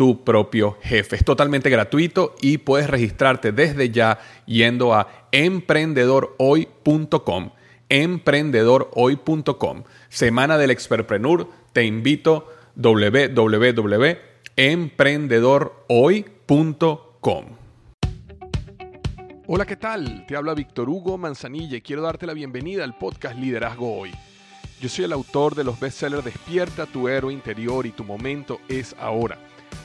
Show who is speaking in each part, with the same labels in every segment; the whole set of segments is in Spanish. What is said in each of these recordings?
Speaker 1: tu propio jefe. Es totalmente gratuito y puedes registrarte desde ya yendo a emprendedorhoy.com. Emprendedorhoy.com. Semana del Expertpreneur. Te invito www.emprendedorhoy.com. Hola, ¿qué tal? Te habla Víctor Hugo Manzanilla y quiero darte la bienvenida al podcast Liderazgo Hoy. Yo soy el autor de los bestsellers Despierta tu héroe interior y tu momento es ahora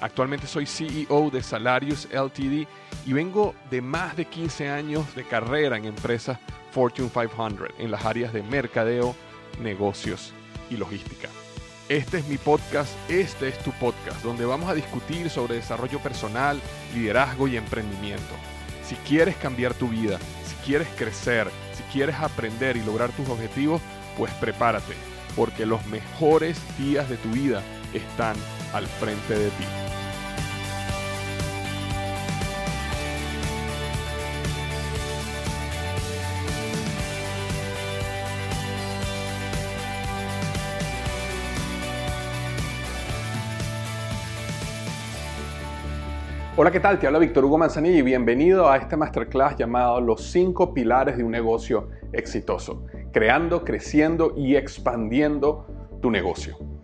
Speaker 1: Actualmente soy CEO de Salarius LTD y vengo de más de 15 años de carrera en empresas Fortune 500 en las áreas de mercadeo, negocios y logística. Este es mi podcast, este es tu podcast, donde vamos a discutir sobre desarrollo personal, liderazgo y emprendimiento. Si quieres cambiar tu vida, si quieres crecer, si quieres aprender y lograr tus objetivos, pues prepárate, porque los mejores días de tu vida están al frente de ti. Hola, ¿qué tal? Te habla Víctor Hugo Manzanilla y bienvenido a este masterclass llamado Los 5 pilares de un negocio exitoso, creando, creciendo y expandiendo tu negocio.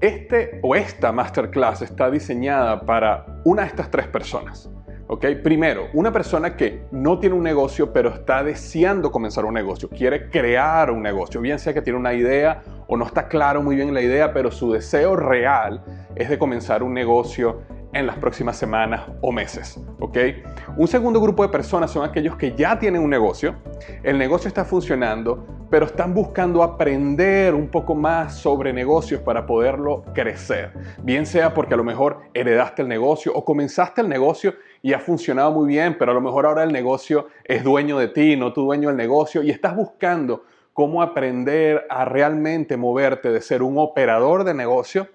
Speaker 1: Este o esta masterclass está diseñada para una de estas tres personas. ¿ok? Primero, una persona que no tiene un negocio pero está deseando comenzar un negocio, quiere crear un negocio, bien sea que tiene una idea o no está claro muy bien la idea, pero su deseo real es de comenzar un negocio en las próximas semanas o meses. ¿ok? Un segundo grupo de personas son aquellos que ya tienen un negocio, el negocio está funcionando, pero están buscando aprender un poco más sobre negocios para poderlo crecer. Bien sea porque a lo mejor heredaste el negocio o comenzaste el negocio y ha funcionado muy bien, pero a lo mejor ahora el negocio es dueño de ti, no tu dueño del negocio, y estás buscando cómo aprender a realmente moverte de ser un operador de negocio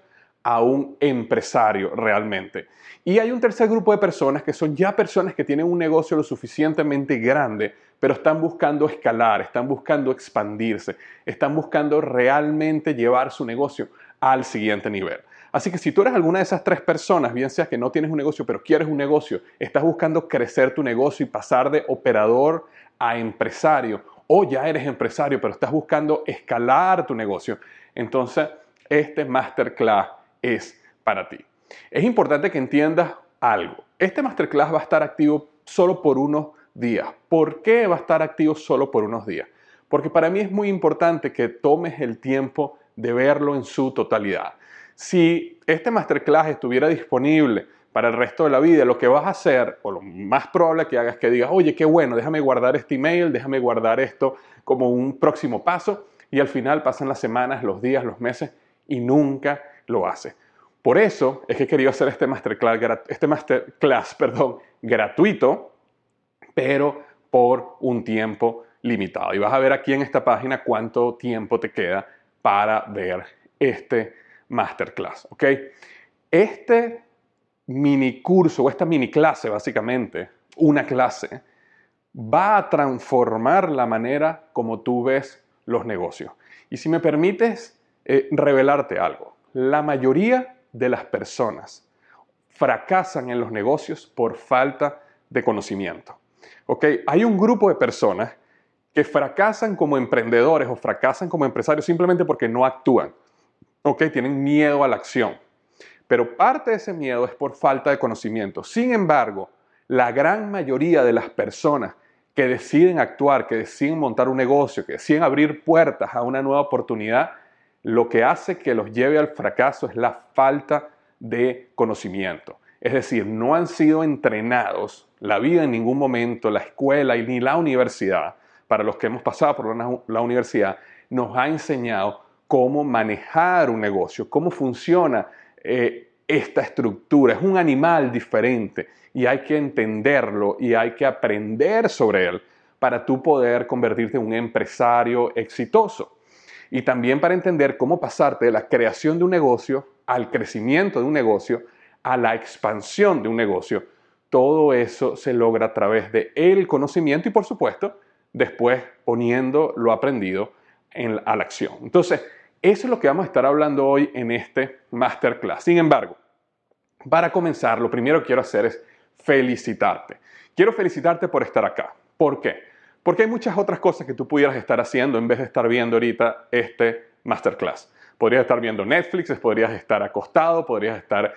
Speaker 1: a un empresario realmente. Y hay un tercer grupo de personas que son ya personas que tienen un negocio lo suficientemente grande, pero están buscando escalar, están buscando expandirse, están buscando realmente llevar su negocio al siguiente nivel. Así que si tú eres alguna de esas tres personas, bien sea que no tienes un negocio, pero quieres un negocio, estás buscando crecer tu negocio y pasar de operador a empresario, o ya eres empresario, pero estás buscando escalar tu negocio, entonces este masterclass es para ti. Es importante que entiendas algo. Este masterclass va a estar activo solo por unos días. ¿Por qué va a estar activo solo por unos días? Porque para mí es muy importante que tomes el tiempo de verlo en su totalidad. Si este masterclass estuviera disponible para el resto de la vida, lo que vas a hacer, o lo más probable que hagas, es que digas, oye, qué bueno, déjame guardar este email, déjame guardar esto como un próximo paso, y al final pasan las semanas, los días, los meses, y nunca lo hace. Por eso es que he querido hacer este masterclass, este masterclass perdón, gratuito, pero por un tiempo limitado. Y vas a ver aquí en esta página cuánto tiempo te queda para ver este masterclass. ¿ok? Este mini curso o esta mini clase, básicamente, una clase, va a transformar la manera como tú ves los negocios. Y si me permites eh, revelarte algo, la mayoría de las personas fracasan en los negocios por falta de conocimiento. ¿Okay? Hay un grupo de personas que fracasan como emprendedores o fracasan como empresarios simplemente porque no actúan. Tienen miedo a la acción. Pero parte de ese miedo es por falta de conocimiento. Sin embargo, la gran mayoría de las personas que deciden actuar, que deciden montar un negocio, que deciden abrir puertas a una nueva oportunidad, lo que hace que los lleve al fracaso es la falta de conocimiento. Es decir, no han sido entrenados, la vida en ningún momento, la escuela y ni la universidad, para los que hemos pasado por la universidad, nos ha enseñado cómo manejar un negocio, cómo funciona eh, esta estructura. Es un animal diferente y hay que entenderlo y hay que aprender sobre él para tú poder convertirte en un empresario exitoso. Y también para entender cómo pasarte de la creación de un negocio al crecimiento de un negocio, a la expansión de un negocio. Todo eso se logra a través de el conocimiento y por supuesto después poniendo lo aprendido en, a la acción. Entonces, eso es lo que vamos a estar hablando hoy en este masterclass. Sin embargo, para comenzar, lo primero que quiero hacer es felicitarte. Quiero felicitarte por estar acá. ¿Por qué? Porque hay muchas otras cosas que tú pudieras estar haciendo en vez de estar viendo ahorita este masterclass. Podrías estar viendo Netflix, podrías estar acostado, podrías estar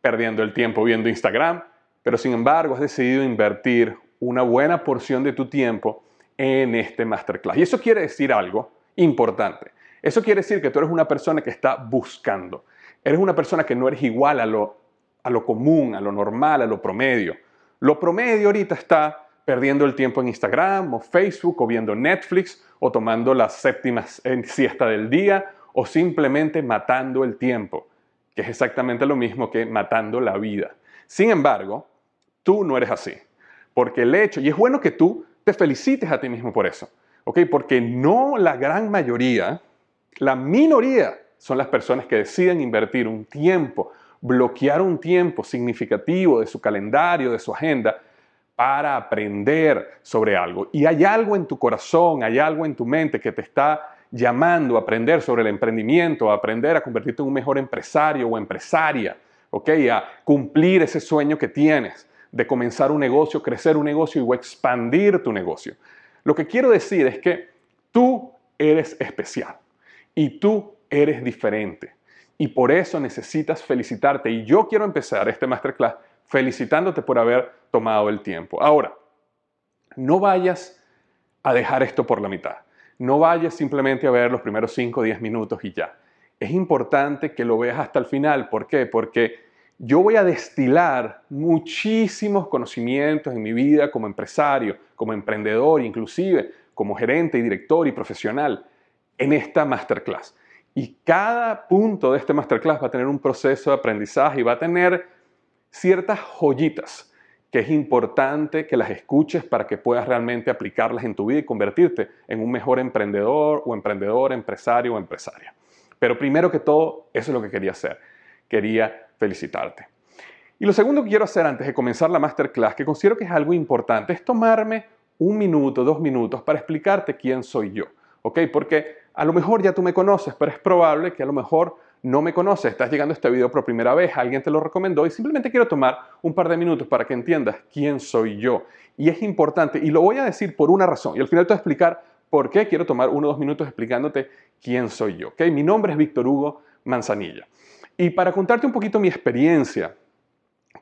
Speaker 1: perdiendo el tiempo viendo Instagram, pero sin embargo has decidido invertir una buena porción de tu tiempo en este masterclass. Y eso quiere decir algo importante. Eso quiere decir que tú eres una persona que está buscando. Eres una persona que no eres igual a lo, a lo común, a lo normal, a lo promedio. Lo promedio ahorita está perdiendo el tiempo en Instagram o Facebook o viendo Netflix o tomando las séptimas siesta del día o simplemente matando el tiempo, que es exactamente lo mismo que matando la vida. Sin embargo, tú no eres así, porque el hecho, y es bueno que tú te felicites a ti mismo por eso, ¿ok? Porque no la gran mayoría la minoría son las personas que deciden invertir un tiempo, bloquear un tiempo significativo de su calendario, de su agenda, para aprender sobre algo. Y hay algo en tu corazón, hay algo en tu mente que te está llamando a aprender sobre el emprendimiento, a aprender a convertirte en un mejor empresario o empresaria, ¿ok? A cumplir ese sueño que tienes de comenzar un negocio, crecer un negocio y expandir tu negocio. Lo que quiero decir es que tú eres especial y tú eres diferente. Y por eso necesitas felicitarte. Y yo quiero empezar este masterclass felicitándote por haber tomado el tiempo. Ahora, no vayas a dejar esto por la mitad. No vayas simplemente a ver los primeros 5 o 10 minutos y ya. Es importante que lo veas hasta el final. ¿Por qué? Porque yo voy a destilar muchísimos conocimientos en mi vida como empresario, como emprendedor, inclusive como gerente y director y profesional en esta masterclass. Y cada punto de este masterclass va a tener un proceso de aprendizaje y va a tener ciertas joyitas que es importante que las escuches para que puedas realmente aplicarlas en tu vida y convertirte en un mejor emprendedor o emprendedor, empresario o empresaria. Pero primero que todo, eso es lo que quería hacer. Quería felicitarte. Y lo segundo que quiero hacer antes de comenzar la masterclass, que considero que es algo importante, es tomarme un minuto, dos minutos para explicarte quién soy yo. ¿Ok? Porque a lo mejor ya tú me conoces, pero es probable que a lo mejor no me conoces, estás llegando a este video por primera vez, alguien te lo recomendó y simplemente quiero tomar un par de minutos para que entiendas quién soy yo. Y es importante, y lo voy a decir por una razón, y al final te voy a explicar por qué quiero tomar uno o dos minutos explicándote quién soy yo. ¿ok? Mi nombre es Víctor Hugo Manzanilla. Y para contarte un poquito mi experiencia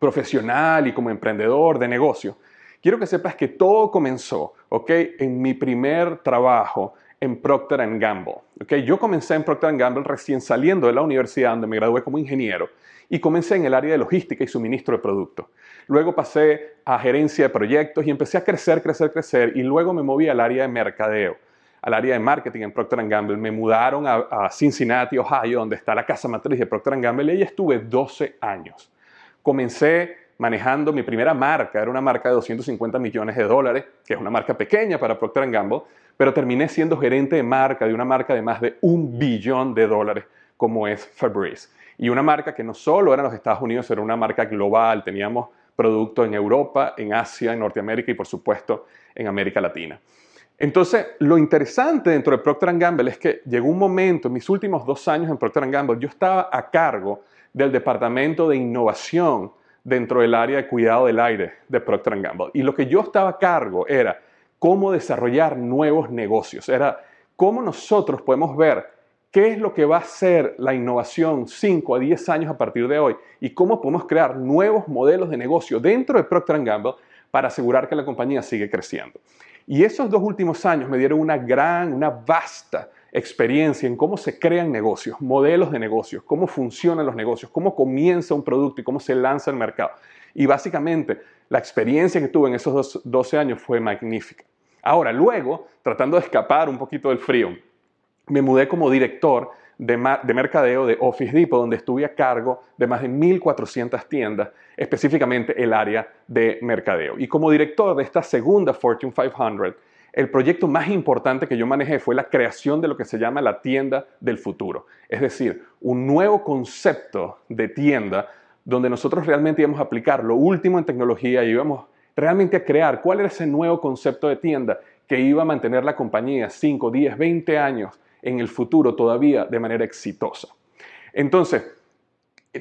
Speaker 1: profesional y como emprendedor de negocio, quiero que sepas que todo comenzó, ¿ok? En mi primer trabajo en Procter Gamble. ¿okay? Yo comencé en Procter Gamble recién saliendo de la universidad donde me gradué como ingeniero y comencé en el área de logística y suministro de productos. Luego pasé a gerencia de proyectos y empecé a crecer, crecer, crecer y luego me moví al área de mercadeo, al área de marketing en Procter Gamble. Me mudaron a, Cincinnati, Ohio, donde está la casa matriz de Procter Gamble y ahí estuve 12 años. Comencé manejando mi primera marca, era una marca de 250 millones de dólares, que es una marca pequeña para Procter Gamble, pero terminé siendo gerente de marca de una marca de más de un billón de dólares como es Febreze. Y una marca que no solo era en los Estados Unidos, era una marca global, teníamos producto en Europa, en Asia, en Norteamérica y por supuesto en América Latina. Entonces, lo interesante dentro de Procter Gamble es que llegó un momento, en mis últimos dos años en Procter Gamble, yo estaba a cargo del departamento de innovación dentro del área de cuidado del aire de Procter Gamble. Y lo que yo estaba a cargo era cómo desarrollar nuevos negocios, era cómo nosotros podemos ver qué es lo que va a ser la innovación 5 a 10 años a partir de hoy y cómo podemos crear nuevos modelos de negocio dentro de Procter Gamble para asegurar que la compañía sigue creciendo. Y esos dos últimos años me dieron una gran, una vasta experiencia en cómo se crean negocios, modelos de negocios, cómo funcionan los negocios, cómo comienza un producto y cómo se lanza al mercado. Y básicamente la experiencia que tuve en esos 12 años fue magnífica. Ahora, luego, tratando de escapar un poquito del frío, me mudé como director de, mercadeo de Office Depot, donde estuve a cargo de más de 1.400 tiendas, específicamente el área de mercadeo. Y como director de esta segunda Fortune 500, el proyecto más importante que yo manejé fue la creación de lo que se llama la tienda del futuro. Es decir, un nuevo concepto de tienda donde nosotros realmente íbamos a aplicar lo último en tecnología y íbamos realmente a crear cuál era ese nuevo concepto de tienda que iba a mantener la compañía 5, 10, 20 años en el futuro todavía de manera exitosa. Entonces,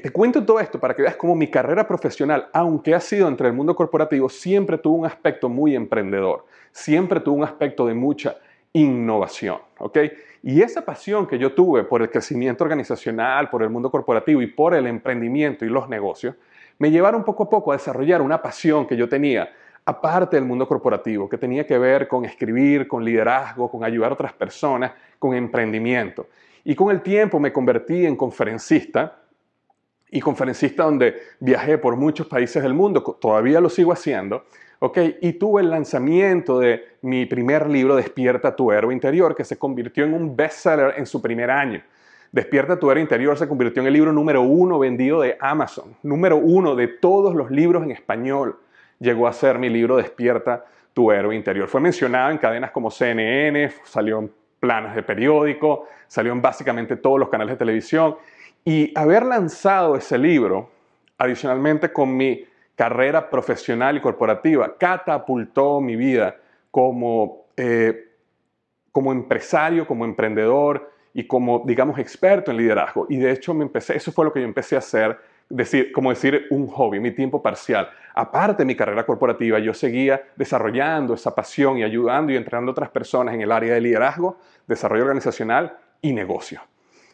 Speaker 1: te cuento todo esto para que veas cómo mi carrera profesional, aunque ha sido entre el mundo corporativo, siempre tuvo un aspecto muy emprendedor, siempre tuvo un aspecto de mucha innovación, ¿ok? Y esa pasión que yo tuve por el crecimiento organizacional, por el mundo corporativo y por el emprendimiento y los negocios, me llevaron poco a poco a desarrollar una pasión que yo tenía aparte del mundo corporativo, que tenía que ver con escribir, con liderazgo, con ayudar a otras personas, con emprendimiento. Y con el tiempo me convertí en conferencista, y conferencista donde viajé por muchos países del mundo, todavía lo sigo haciendo, ¿ok? Y tuve el lanzamiento de mi primer libro, Despierta tu héroe interior, que se convirtió en un bestseller en su primer año. Despierta tu héroe interior se convirtió en el libro número uno vendido de Amazon, número uno de todos los libros en español llegó a ser mi libro Despierta tu héroe interior. Fue mencionado en cadenas como CNN, salió en planes de periódico, salió en básicamente todos los canales de televisión. Y haber lanzado ese libro, adicionalmente con mi carrera profesional y corporativa, catapultó mi vida como, eh, como empresario, como emprendedor y como, digamos, experto en liderazgo. Y de hecho, me empecé, eso fue lo que yo empecé a hacer decir, como decir un hobby, mi tiempo parcial. Aparte de mi carrera corporativa, yo seguía desarrollando esa pasión y ayudando y entrenando a otras personas en el área de liderazgo, desarrollo organizacional y negocio.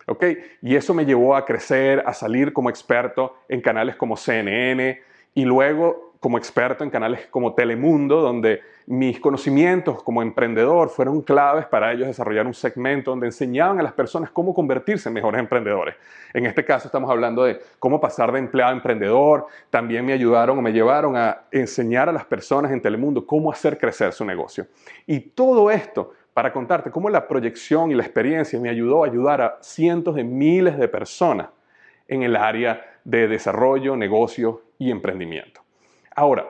Speaker 1: ¿Ok? Y eso me llevó a crecer, a salir como experto en canales como CNN y luego como experto en canales como Telemundo, donde mis conocimientos como emprendedor fueron claves para ellos desarrollar un segmento donde enseñaban a las personas cómo convertirse en mejores emprendedores. En este caso estamos hablando de cómo pasar de empleado a emprendedor. También me ayudaron o me llevaron a enseñar a las personas en Telemundo cómo hacer crecer su negocio. Y todo esto para contarte cómo la proyección y la experiencia me ayudó a ayudar a cientos de miles de personas en el área de desarrollo, negocio y emprendimiento. Ahora,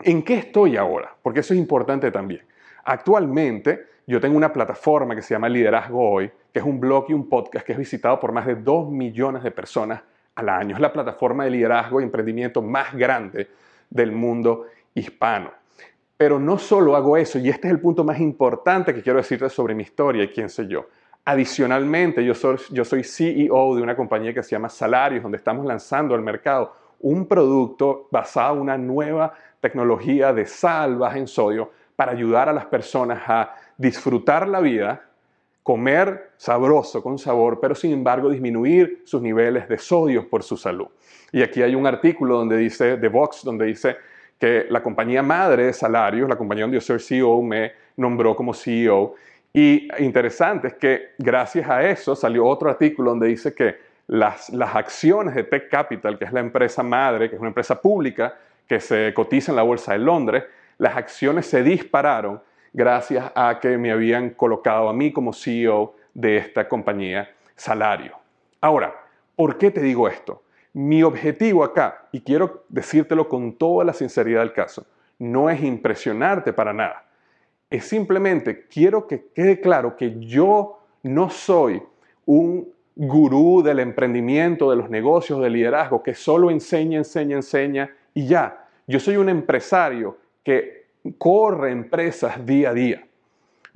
Speaker 1: ¿en qué estoy ahora? Porque eso es importante también. Actualmente yo tengo una plataforma que se llama Liderazgo Hoy, que es un blog y un podcast que es visitado por más de 2 millones de personas al año. Es la plataforma de liderazgo y emprendimiento más grande del mundo hispano. Pero no solo hago eso, y este es el punto más importante que quiero decirte sobre mi historia y quién soy yo. Adicionalmente, yo soy, yo soy CEO de una compañía que se llama Salarios, donde estamos lanzando al mercado un producto basado en una nueva tecnología de salvas en sodio para ayudar a las personas a disfrutar la vida, comer sabroso con sabor, pero sin embargo disminuir sus niveles de sodio por su salud. Y aquí hay un artículo donde dice, de Vox, donde dice que la compañía madre de salarios, la compañía donde yo soy CEO, me nombró como CEO. Y interesante es que gracias a eso salió otro artículo donde dice que las, acciones de Tech Capital, que es la empresa madre, que es una empresa pública que se cotiza en la Bolsa de Londres, las acciones se dispararon gracias a que me habían colocado a mí como CEO de esta compañía salario. Ahora, ¿por qué te digo esto? Mi objetivo acá, y quiero decírtelo con toda la sinceridad del caso, no es impresionarte para nada. Es simplemente, quiero que quede claro que yo no soy un gurú del emprendimiento, de los negocios, del liderazgo, que solo enseña, enseña, enseña y ya. Yo soy un empresario que corre empresas día a día.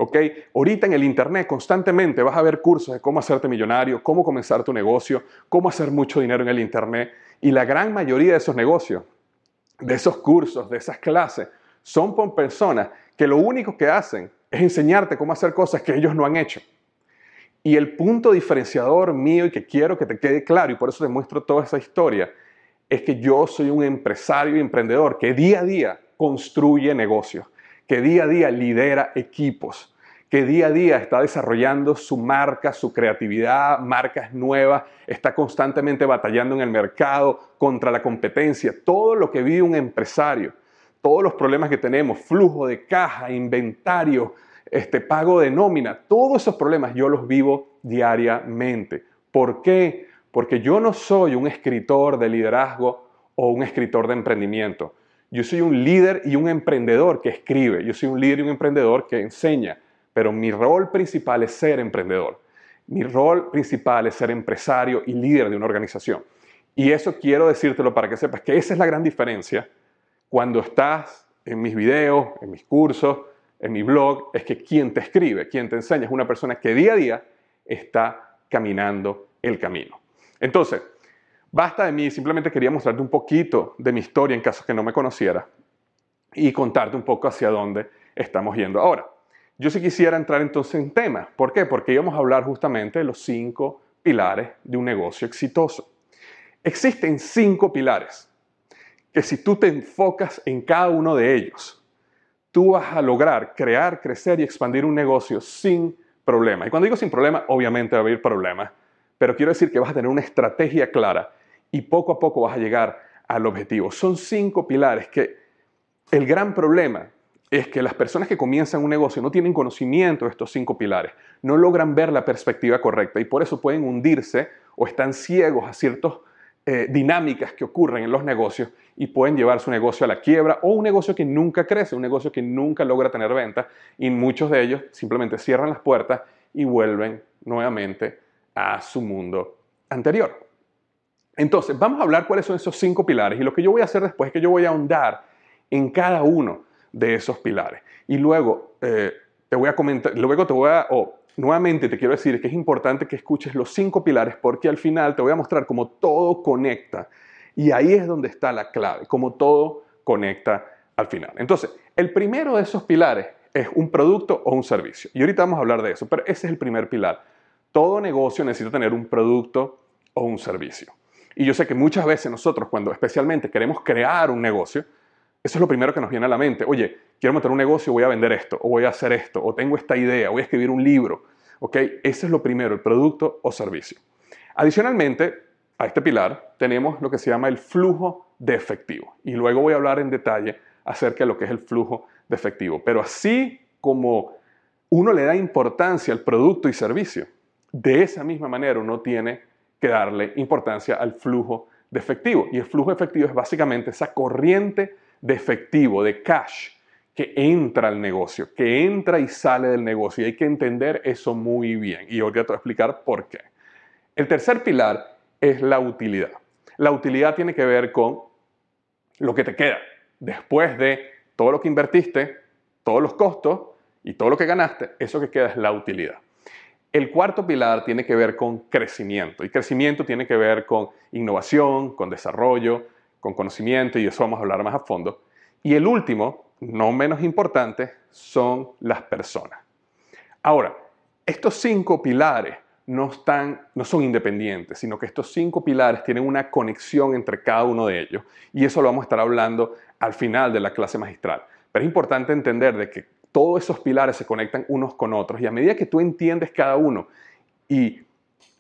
Speaker 1: ¿Ok? Ahorita en el Internet constantemente vas a ver cursos de cómo hacerte millonario, cómo comenzar tu negocio, cómo hacer mucho dinero en el Internet. Y la gran mayoría de esos negocios, de esos cursos, de esas clases, son por personas que lo único que hacen es enseñarte cómo hacer cosas que ellos no han hecho. Y el punto diferenciador mío y que quiero que te quede claro, y por eso te muestro toda esa historia, es que yo soy un empresario y emprendedor que día a día construye negocios, que día a día lidera equipos, que día a día está desarrollando su marca, su creatividad, marcas nuevas, está constantemente batallando en el mercado contra la competencia, todo lo que vive un empresario, todos los problemas que tenemos, flujo de caja, inventario, este pago de nómina, todos esos problemas yo los vivo diariamente. ¿Por qué? Porque yo no soy un escritor de liderazgo o un escritor de emprendimiento. Yo soy un líder y un emprendedor que escribe. Yo soy un líder y un emprendedor que enseña. Pero mi rol principal es ser emprendedor. Mi rol principal es ser empresario y líder de una organización. Y eso quiero decírtelo para que sepas que esa es la gran diferencia cuando estás en mis videos, en mis cursos, en mi blog, es que quien te escribe, quien te enseña es una persona que día a día está caminando el camino. Entonces, basta de mí, simplemente quería mostrarte un poquito de mi historia en caso que no me conociera y contarte un poco hacia dónde estamos yendo ahora. Yo sí quisiera entrar entonces en tema. ¿Por qué? Porque íbamos a hablar justamente de los cinco pilares de un negocio exitoso. Existen cinco pilares que si tú te enfocas en cada uno de ellos, tú vas a lograr crear, crecer y expandir un negocio sin problema. Y cuando digo sin problema, obviamente va a haber problemas, pero quiero decir que vas a tener una estrategia clara y poco a poco vas a llegar al objetivo. Son cinco pilares que el gran problema es que las personas que comienzan un negocio no tienen conocimiento de estos cinco pilares, no logran ver la perspectiva correcta y por eso pueden hundirse o están ciegos a ciertas eh, dinámicas que ocurren en los negocios y pueden llevar su negocio a la quiebra o un negocio que nunca crece, un negocio que nunca logra tener venta y muchos de ellos simplemente cierran las puertas y vuelven nuevamente a su mundo anterior. Entonces, vamos a hablar cuáles son esos cinco pilares y lo que yo voy a hacer después es que yo voy a ahondar en cada uno de esos pilares. Y luego eh, te voy a comentar, luego te voy a, o nuevamente te quiero decir que es importante que escuches los cinco pilares porque al final te voy a mostrar cómo todo conecta. Y ahí es donde está la clave, cómo todo conecta al final. Entonces, el primero de esos pilares es un producto o un servicio. Y ahorita vamos a hablar de eso, pero ese es el primer pilar. Todo negocio necesita tener un producto o un servicio. Y yo sé que muchas veces nosotros, cuando especialmente queremos crear un negocio, eso es lo primero que nos viene a la mente. Oye, quiero montar un negocio, voy a vender esto, o voy a hacer esto, o tengo esta idea, voy a escribir un libro. ¿Ok? Ese es lo primero, el producto o servicio. Adicionalmente, a este pilar tenemos lo que se llama el flujo de efectivo. Y luego voy a hablar en detalle acerca de lo que es el flujo de efectivo. Pero así como uno le da importancia al producto y servicio, de esa misma manera uno tiene que darle importancia al flujo de efectivo. Y el flujo de efectivo es básicamente esa corriente de efectivo, de cash, que entra al negocio, que entra y sale del negocio. Y hay que entender eso muy bien. Y ahora te voy a explicar por qué. El tercer pilar es la utilidad. La utilidad tiene que ver con lo que te queda después de todo lo que invertiste, todos los costos y todo lo que ganaste. Eso que queda es la utilidad. El cuarto pilar tiene que ver con crecimiento y crecimiento tiene que ver con innovación, con desarrollo, con conocimiento y eso vamos a hablar más a fondo. Y el último, no menos importante, son las personas. Ahora, estos cinco pilares no, están, no son independientes, sino que estos cinco pilares tienen una conexión entre cada uno de ellos y eso lo vamos a estar hablando al final de la clase magistral. Pero es importante entender de que todos esos pilares se conectan unos con otros y a medida que tú entiendes cada uno y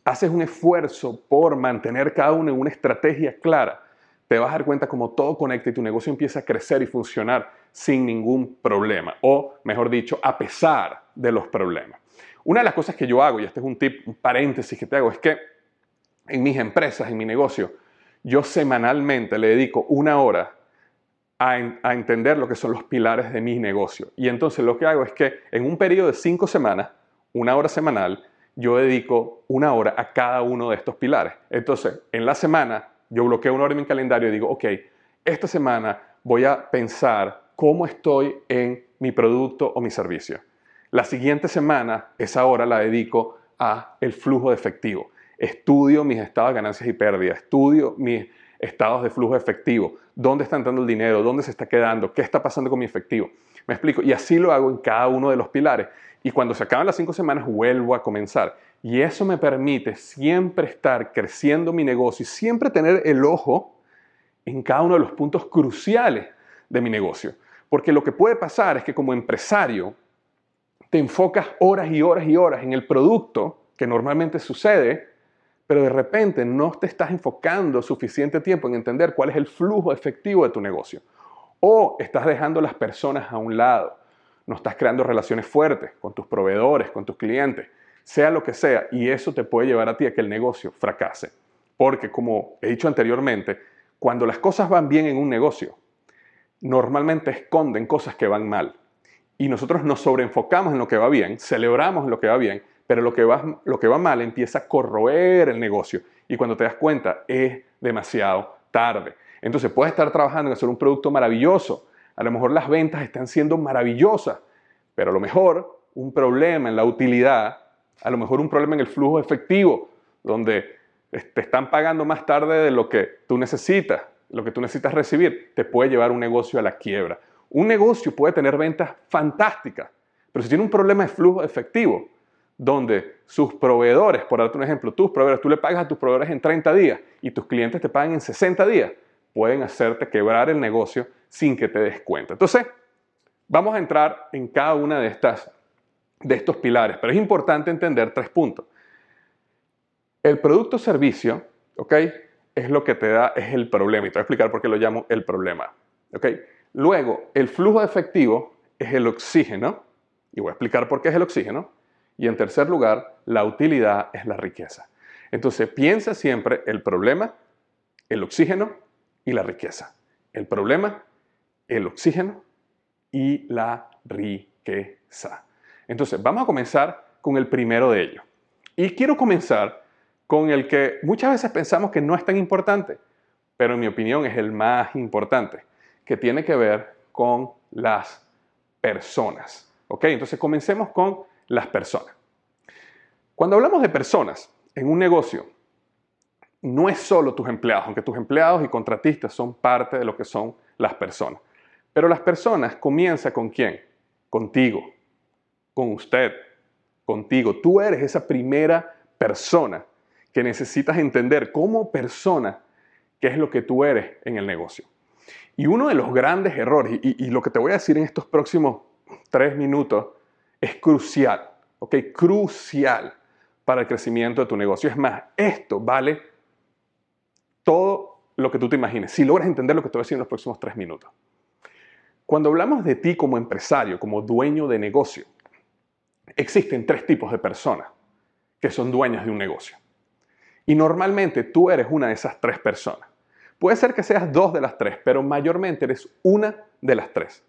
Speaker 1: haces un esfuerzo por mantener cada uno en una estrategia clara, te vas a dar cuenta como todo conecta y tu negocio empieza a crecer y funcionar sin ningún problema, o mejor dicho, a pesar de los problemas. Una de las cosas que yo hago, y este es un tip, un paréntesis que te hago, es que en mis empresas, en mi negocio, yo semanalmente le dedico una hora a, entender lo que son los pilares de mi negocio. Y entonces lo que hago es que en un periodo de cinco semanas, una hora semanal, yo dedico una hora a cada uno de estos pilares. Entonces, en la semana yo bloqueo una hora en mi calendario y digo, ok, esta semana voy a pensar cómo estoy en mi producto o mi servicio. La siguiente semana, esa hora la dedico a el flujo de efectivo. Estudio mis estados de ganancias y pérdidas, estudio mis estados de flujo de efectivo, dónde está entrando el dinero, dónde se está quedando, qué está pasando con mi efectivo. Me explico, y así lo hago en cada uno de los pilares. Y cuando se acaban las cinco semanas, vuelvo a comenzar. Y eso me permite siempre estar creciendo mi negocio y siempre tener el ojo en cada uno de los puntos cruciales de mi negocio. Porque lo que puede pasar es que como empresario te enfocas horas y horas y horas en el producto, que normalmente sucede, pero de repente no te estás enfocando suficiente tiempo en entender cuál es el flujo efectivo de tu negocio. O estás dejando las personas a un lado, no estás creando relaciones fuertes con tus proveedores, con tus clientes, sea lo que sea, y eso te puede llevar a ti a que el negocio fracase. Porque como he dicho anteriormente, cuando las cosas van bien en un negocio, normalmente esconden cosas que van mal. Y nosotros nos sobreenfocamos en lo que va bien, celebramos lo que va bien, pero lo que va, lo que va mal empieza a corroer el negocio. Y cuando te das cuenta, es demasiado tarde. Entonces puedes estar trabajando en hacer un producto maravilloso. A lo mejor las ventas están siendo maravillosas, pero a lo mejor un problema en la utilidad, a lo mejor un problema en el flujo efectivo, donde te están pagando más tarde de lo que tú necesitas, lo que tú necesitas recibir, te puede llevar un negocio a la quiebra. Un negocio puede tener ventas fantásticas, pero si tiene un problema de flujo efectivo, donde sus proveedores, por darte un ejemplo, tus proveedores, tú le pagas a tus proveedores en 30 días y tus clientes te pagan en 60 días, pueden hacerte quebrar el negocio sin que te des cuenta. Entonces, vamos a entrar en cada una de estas de estos pilares, pero es importante entender tres puntos. El producto o servicio, ¿ok? Es lo que te da, es el problema, y te voy a explicar por qué lo llamo el problema, ¿ok? Luego, el flujo efectivo es el oxígeno, y voy a explicar por qué es el oxígeno. Y en tercer lugar, la utilidad es la riqueza. Entonces, piensa siempre el problema, el oxígeno y la riqueza. El problema, el oxígeno y la riqueza. Entonces, vamos a comenzar con el primero de ellos. Y quiero comenzar con el que muchas veces pensamos que no es tan importante, pero en mi opinión es el más importante, que tiene que ver con las personas. ¿Ok? Entonces comencemos con las personas. Cuando hablamos de personas en un negocio, no es solo tus empleados, aunque tus empleados y contratistas son parte de lo que son las personas. Pero las personas comienzan con quién? Contigo, con usted, contigo. Tú eres esa primera persona que necesitas entender como persona qué es lo que tú eres en el negocio. Y uno de los grandes errores, y lo que te voy a decir en estos próximos tres minutos, es crucial, ¿ok? Crucial para el crecimiento de tu negocio. Es más, esto vale todo lo que tú te imagines, si logras entender lo que te voy a decir en los próximos tres minutos. Cuando hablamos de ti como empresario, como dueño de negocio, existen tres tipos de personas que son dueñas de un negocio. Y normalmente tú eres una de esas tres personas. Puede ser que seas dos de las tres, pero mayormente eres una de las tres.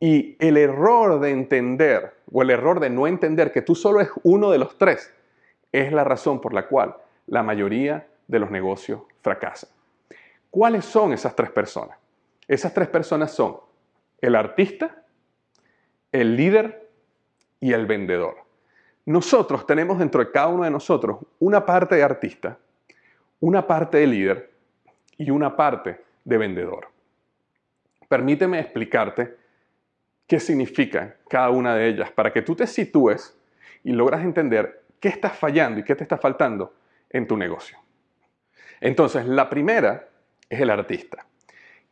Speaker 1: Y el error de entender o el error de no entender que tú solo eres uno de los tres es la razón por la cual la mayoría de los negocios fracasan. ¿Cuáles son esas tres personas? Esas tres personas son el artista, el líder y el vendedor. Nosotros tenemos dentro de cada uno de nosotros una parte de artista, una parte de líder y una parte de vendedor. Permíteme explicarte qué significa cada una de ellas para que tú te sitúes y logras entender qué está fallando y qué te está faltando en tu negocio. Entonces, la primera es el artista.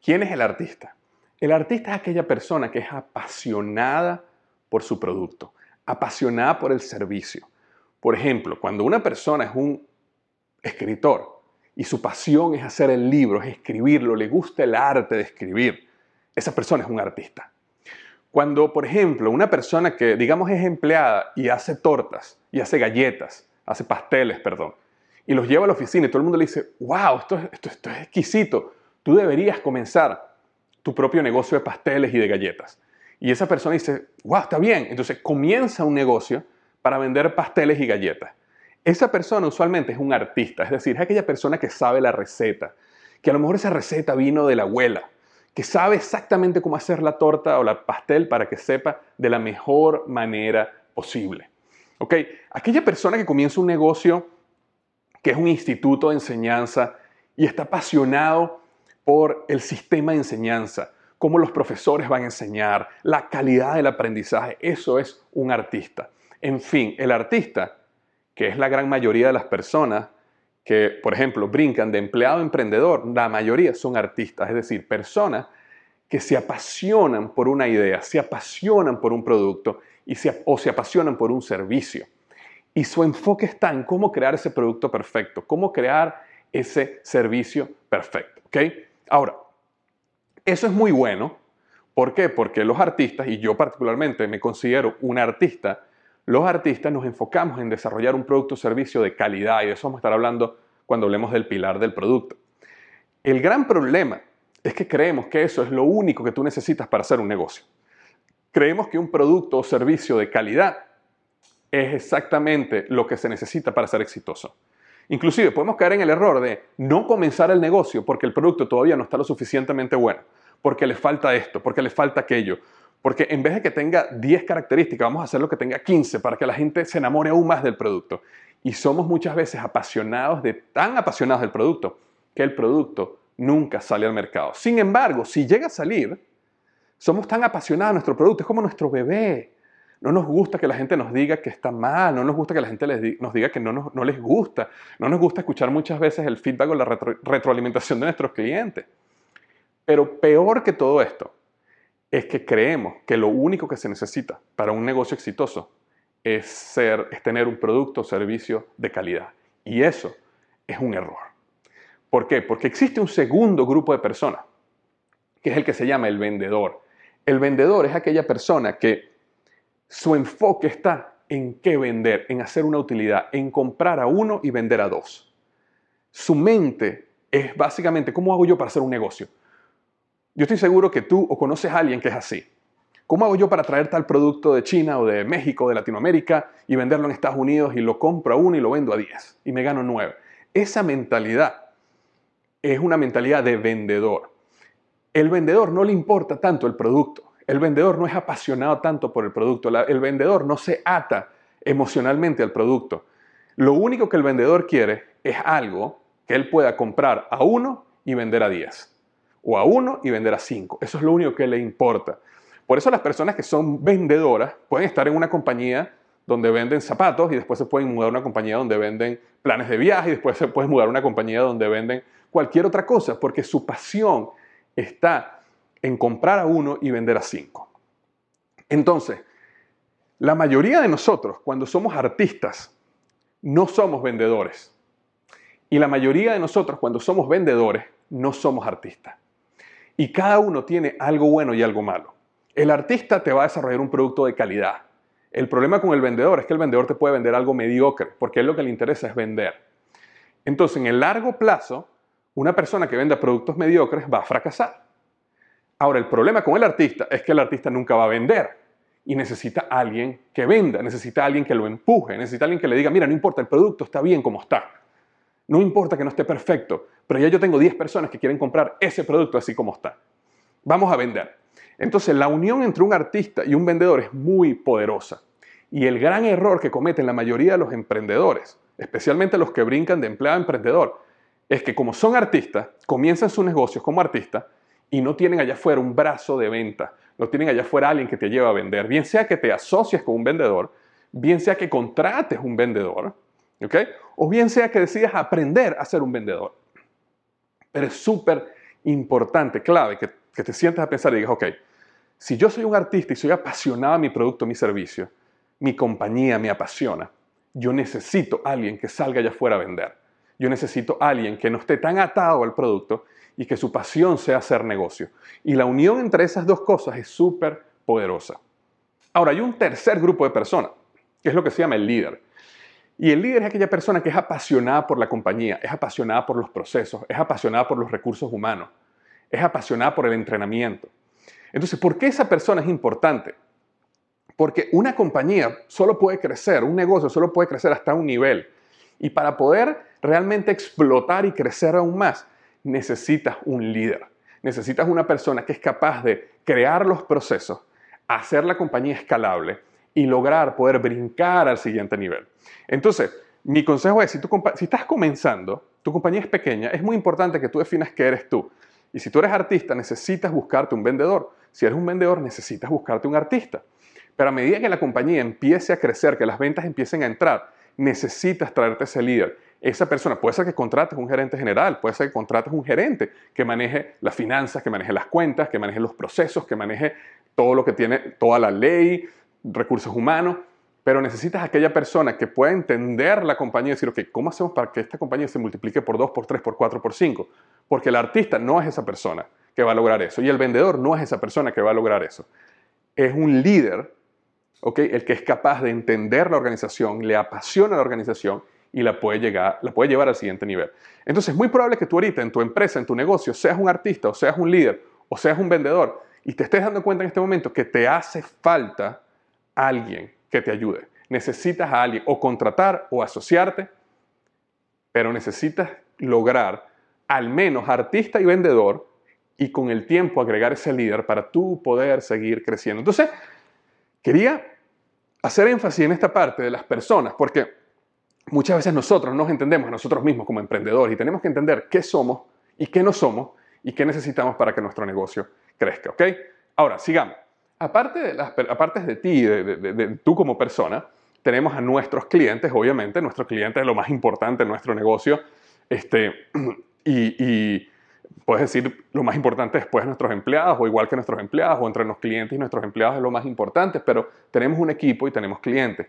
Speaker 1: ¿Quién es el artista? El artista es aquella persona que es apasionada por su producto, apasionada por el servicio. Por ejemplo, cuando una persona es un escritor y su pasión es hacer el libro, es escribirlo, le gusta el arte de escribir, esa persona es un artista. Cuando, por ejemplo, una persona que, digamos, es empleada y hace tortas y hace galletas, hace pasteles, perdón, y los lleva a la oficina y todo el mundo le dice, wow, esto, esto, esto es exquisito, tú deberías comenzar tu propio negocio de pasteles y de galletas. Y esa persona dice, wow, está bien. Entonces comienza un negocio para vender pasteles y galletas. Esa persona usualmente es un artista, es decir, es aquella persona que sabe la receta, que a lo mejor esa receta vino de la abuela, que sabe exactamente cómo hacer la torta o la pastel para que sepa de la mejor manera posible. ¿Ok? Aquella persona que comienza un negocio que es un instituto de enseñanza y está apasionado por el sistema de enseñanza, cómo los profesores van a enseñar, la calidad del aprendizaje, eso es un artista. En fin, el artista que es la gran mayoría de las personas que, por ejemplo, brincan de empleado emprendedor, la mayoría son artistas, es decir, personas que se apasionan por una idea, se apasionan por un producto y o se apasionan por un servicio. Y su enfoque está en cómo crear ese producto perfecto, cómo crear ese servicio perfecto. ¿okay? Ahora, eso es muy bueno. ¿Por qué? Porque los artistas, y yo particularmente me considero un artista, los artistas nos enfocamos en desarrollar un producto o servicio de calidad y de eso vamos a estar hablando cuando hablemos del pilar del producto. El gran problema es que creemos que eso es lo único que tú necesitas para hacer un negocio. Creemos que un producto o servicio de calidad es exactamente lo que se necesita para ser exitoso. Inclusive podemos caer en el error de no comenzar el negocio porque el producto todavía no está lo suficientemente bueno, porque le falta esto, porque le falta aquello, porque en vez de que tenga 10 características, vamos a hacerlo que tenga 15 para que la gente se enamore aún más del producto. Y somos muchas veces apasionados de tan apasionados del producto que el producto nunca sale al mercado. Sin embargo, si llega a salir, somos tan apasionados de nuestro producto, es como nuestro bebé. No nos gusta que la gente nos diga que está mal, no nos gusta que la gente nos diga que no, no, les gusta, no nos gusta escuchar muchas veces el feedback o la retroalimentación de nuestros clientes. Pero peor que todo esto es que creemos que lo único que se necesita para un negocio exitoso es, ser, es tener un producto o servicio de calidad. Y eso es un error. ¿Por qué? Porque existe un segundo grupo de personas, que es el que se llama el vendedor. El vendedor es aquella persona que su enfoque está en qué vender, en hacer una utilidad, en comprar a uno y vender a dos. Su mente es básicamente, ¿cómo hago yo para hacer un negocio? Yo estoy seguro que tú o conoces a alguien que es así. ¿Cómo hago yo para traer tal producto de China o de México, o de Latinoamérica y venderlo en Estados Unidos y lo compro a uno y lo vendo a diez y me gano nueve? Esa mentalidad es una mentalidad de vendedor. El vendedor no le importa tanto el producto. El vendedor no es apasionado tanto por el producto. el vendedor no se ata emocionalmente al producto. Lo único que el vendedor quiere es algo que él pueda comprar a uno y vender a diez. O a uno y vender a cinco. Eso es lo único que le importa. Por eso las personas que son vendedoras pueden estar en una compañía donde venden zapatos y después se pueden mudar a una compañía donde venden planes de viaje y después se pueden mudar a una compañía donde venden cualquier otra cosa, porque su pasión está en comprar a uno y vender a cinco. Entonces, la mayoría de nosotros, cuando somos artistas, no somos vendedores. Y la mayoría de nosotros, cuando somos vendedores, no somos artistas. Y cada uno tiene algo bueno y algo malo. El artista te va a desarrollar un producto de calidad. El problema con el vendedor es que el vendedor te puede vender algo mediocre, porque lo que le interesa es vender. Entonces, en el largo plazo, una persona que venda productos mediocres va a fracasar. Ahora, el problema con el artista es que el artista nunca va a vender y necesita alguien que venda, necesita alguien que lo empuje, necesita alguien que le diga, mira, no importa, el producto está bien como está. No importa que no esté perfecto, pero ya yo tengo 10 personas que quieren comprar ese producto así como está. Vamos a vender. Entonces, la unión entre un artista y un vendedor es muy poderosa. Y el gran error que cometen la mayoría de los emprendedores, especialmente los que brincan de empleado a emprendedor, es que como son artistas, comienzan sus negocios como artistas, y no tienen allá afuera un brazo de venta, no tienen allá afuera alguien que te lleve a vender, bien sea que te asocies con un vendedor, bien sea que contrates un vendedor, ¿ok? O bien sea que decidas aprender a ser un vendedor. Pero es súper importante, clave, que, que te sientas a pensar y digas, ok, si yo soy un artista y soy apasionado a mi producto, mi servicio, mi compañía me apasiona, yo necesito a alguien que salga allá afuera a vender. Yo necesito a alguien que no esté tan atado al producto y que su pasión sea hacer negocio. Y la unión entre esas dos cosas es súper poderosa. Ahora, hay un tercer grupo de personas, que es lo que se llama el líder. Y el líder es aquella persona que es apasionada por la compañía, es apasionada por los procesos, es apasionada por los recursos humanos, es apasionada por el entrenamiento. Entonces, ¿por qué esa persona es importante? Porque una compañía solo puede crecer, un negocio solo puede crecer hasta un nivel. Y para poder realmente explotar y crecer aún más, necesitas un líder. Necesitas una persona que es capaz de crear los procesos, hacer la compañía escalable y lograr poder brincar al siguiente nivel. Entonces, mi consejo es, si, si estás comenzando, tu compañía es pequeña, es muy importante que tú definas qué eres tú. Y si tú eres artista, necesitas buscarte un vendedor. Si eres un vendedor, necesitas buscarte un artista. Pero a medida que la compañía empiece a crecer, que las ventas empiecen a entrar, necesitas traerte ese líder. Esa persona, puede ser que contrates un gerente general, puede ser que contrates un gerente que maneje las finanzas, que maneje las cuentas, que maneje los procesos, que maneje todo lo que tiene, toda la ley, recursos humanos, pero necesitas aquella persona que pueda entender la compañía y decir, ok, ¿cómo hacemos para que esta compañía se multiplique por 2, por 3, por 4, por 5? Porque el artista no es esa persona que va a lograr eso y el vendedor no es esa persona que va a lograr eso. Es un líder, ¿ok? El que es capaz de entender la organización, le apasiona la organización y la puede, llegar, la puede llevar al siguiente nivel. Entonces, es muy probable que tú ahorita en tu empresa, en tu negocio, seas un artista o seas un líder o seas un vendedor y te estés dando cuenta en este momento que te hace falta alguien que te ayude. Necesitas a alguien o contratar o asociarte, pero necesitas lograr al menos artista y vendedor y con el tiempo agregar ese líder para tú poder seguir creciendo. Entonces, quería hacer énfasis en esta parte de las personas, porque muchas veces nosotros nos entendemos a nosotros mismos como emprendedores y tenemos que entender qué somos y qué no somos y qué necesitamos para que nuestro negocio crezca. ¿ok? Ahora, sigamos. Aparte de, las, aparte de ti, de, tú como persona, tenemos a nuestros clientes, obviamente, nuestros clientes es lo más importante en nuestro negocio, este, y, y puedes decir lo más importante después de nuestros empleados, o igual que nuestros empleados, o entre los clientes y nuestros empleados es lo más importante, pero tenemos un equipo y tenemos clientes.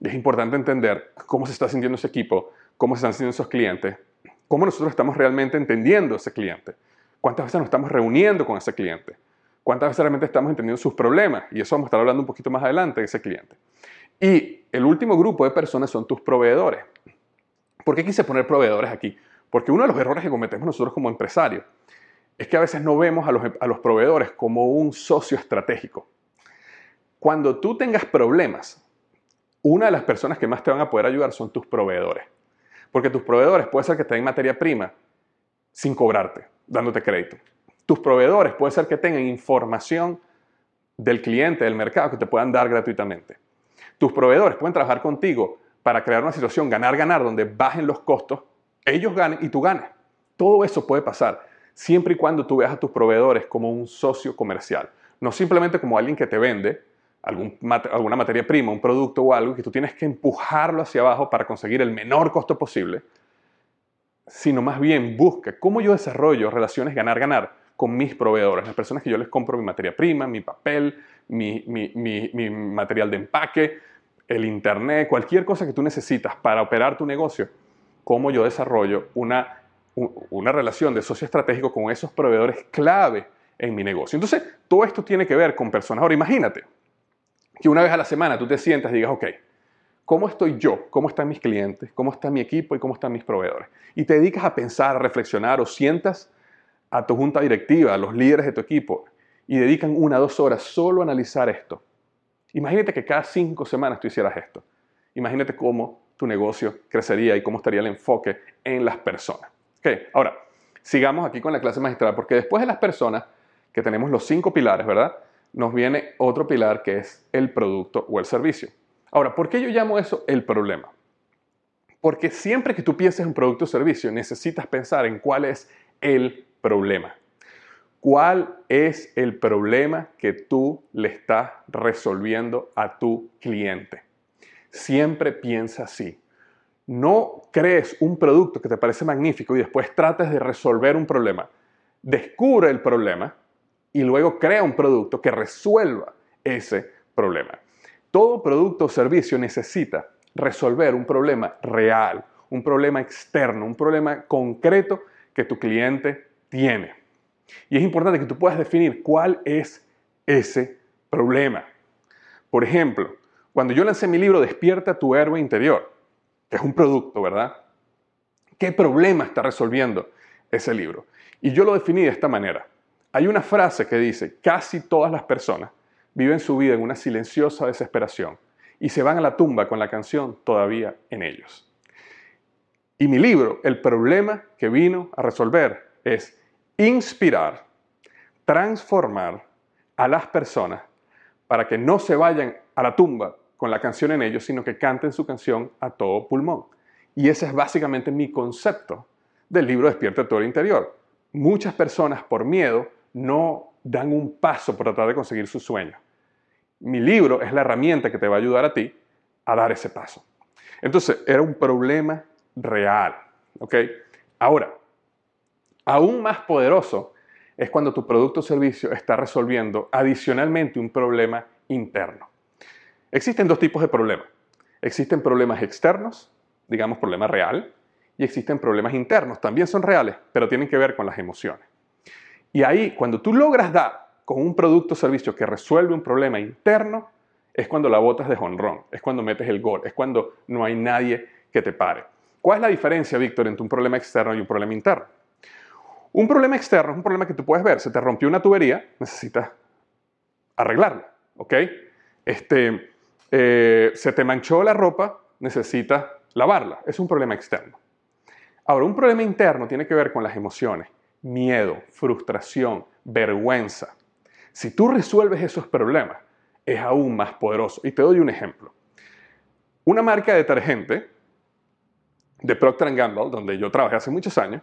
Speaker 1: Es importante entender cómo se está sintiendo ese equipo, cómo se están sintiendo esos clientes, cómo nosotros estamos realmente entendiendo a ese cliente, cuántas veces nos estamos reuniendo con ese cliente, cuántas veces realmente estamos entendiendo sus problemas, y eso vamos a estar hablando un poquito más adelante de ese cliente. Y el último grupo de personas son tus proveedores. ¿Por qué quise poner proveedores aquí? Porque uno de los errores que cometemos nosotros como empresarios es que a veces no vemos a los, proveedores como un socio estratégico. Cuando tú tengas problemas, una de las personas que más te van a poder ayudar son tus proveedores. Porque tus proveedores puede ser que te den materia prima sin cobrarte, dándote crédito. Tus proveedores puede ser que tengan información del cliente, del mercado, que te puedan dar gratuitamente. Tus proveedores pueden trabajar contigo para crear una situación ganar-ganar donde bajen los costos, ellos ganen y tú ganes. Todo eso puede pasar siempre y cuando tú veas a tus proveedores como un socio comercial, no simplemente como alguien que te vende, alguna materia prima, un producto o algo que tú tienes que empujarlo hacia abajo para conseguir el menor costo posible, sino más bien busca cómo yo desarrollo relaciones ganar-ganar con mis proveedores, las personas que yo les compro mi materia prima, mi papel, mi, material de empaque, el internet, cualquier cosa que tú necesitas para operar tu negocio, cómo yo desarrollo una, una relación de socio estratégico con esos proveedores clave en mi negocio. Entonces, todo esto tiene que ver con personas. Ahora, imagínate, que una vez a la semana tú te sientas y digas, ok, ¿cómo estoy yo? ¿Cómo están mis clientes? ¿Cómo está mi equipo? ¿Y cómo están mis proveedores? Y te dedicas a pensar, a reflexionar o sientas a tu junta directiva, a los líderes de tu equipo y dedican una o dos horas solo a analizar esto. Imagínate que cada cinco semanas tú hicieras esto. Imagínate cómo tu negocio crecería y cómo estaría el enfoque en las personas. Okay, ahora, sigamos aquí con la clase magistral, porque después de las personas, que tenemos los cinco pilares, ¿verdad? nos viene otro pilar que es el producto o el servicio. Ahora, ¿por qué yo llamo eso el problema? Porque siempre que tú pienses en producto o servicio, necesitas pensar en cuál es el problema. ¿Cuál es el problema que tú le estás resolviendo a tu cliente? Siempre piensa así. No crees un producto que te parece magnífico y después trates de resolver un problema. Descubre el problema y luego crea un producto que resuelva ese problema. Todo producto o servicio necesita resolver un problema real, un problema externo, un problema concreto que tu cliente tiene. Y es importante que tú puedas definir cuál es ese problema. Por ejemplo, cuando yo lancé mi libro Despierta tu héroe interior, que es un producto, ¿verdad? ¿Qué problema está resolviendo ese libro? Y yo lo definí de esta manera. Hay una frase que dice, casi todas las personas viven su vida en una silenciosa desesperación y se van a la tumba con la canción todavía en ellos. Y mi libro, el problema que vino a resolver es inspirar, transformar a las personas para que no se vayan a la tumba con la canción en ellos, sino que canten su canción a todo pulmón. Y ese es básicamente mi concepto del libro Despierta tu interior. Muchas personas por miedo no dan un paso por tratar de conseguir su sueño. Mi libro es la herramienta que te va a ayudar a ti a dar ese paso. Entonces, era un problema real. ¿ok? Ahora, aún más poderoso es cuando tu producto o servicio está resolviendo adicionalmente un problema interno. Existen dos tipos de problemas. Existen problemas externos, digamos problema real, y existen problemas internos. También son reales, pero tienen que ver con las emociones. Y ahí, cuando tú logras dar con un producto o servicio que resuelve un problema interno, es cuando la botas de jonrón, es cuando metes el gol, es cuando no hay nadie que te pare. ¿Cuál es la diferencia, Víctor, entre un problema externo y un problema interno? Un problema externo es un problema que tú puedes ver. Se te rompió una tubería, necesitas arreglarla, ¿ok? Este, eh, se te manchó la ropa, necesitas lavarla. Es un problema externo. Ahora, un problema interno tiene que ver con las emociones. Miedo, frustración, vergüenza. Si tú resuelves esos problemas, es aún más poderoso. Y te doy un ejemplo. Una marca de detergente de Procter Gamble, donde yo trabajé hace muchos años,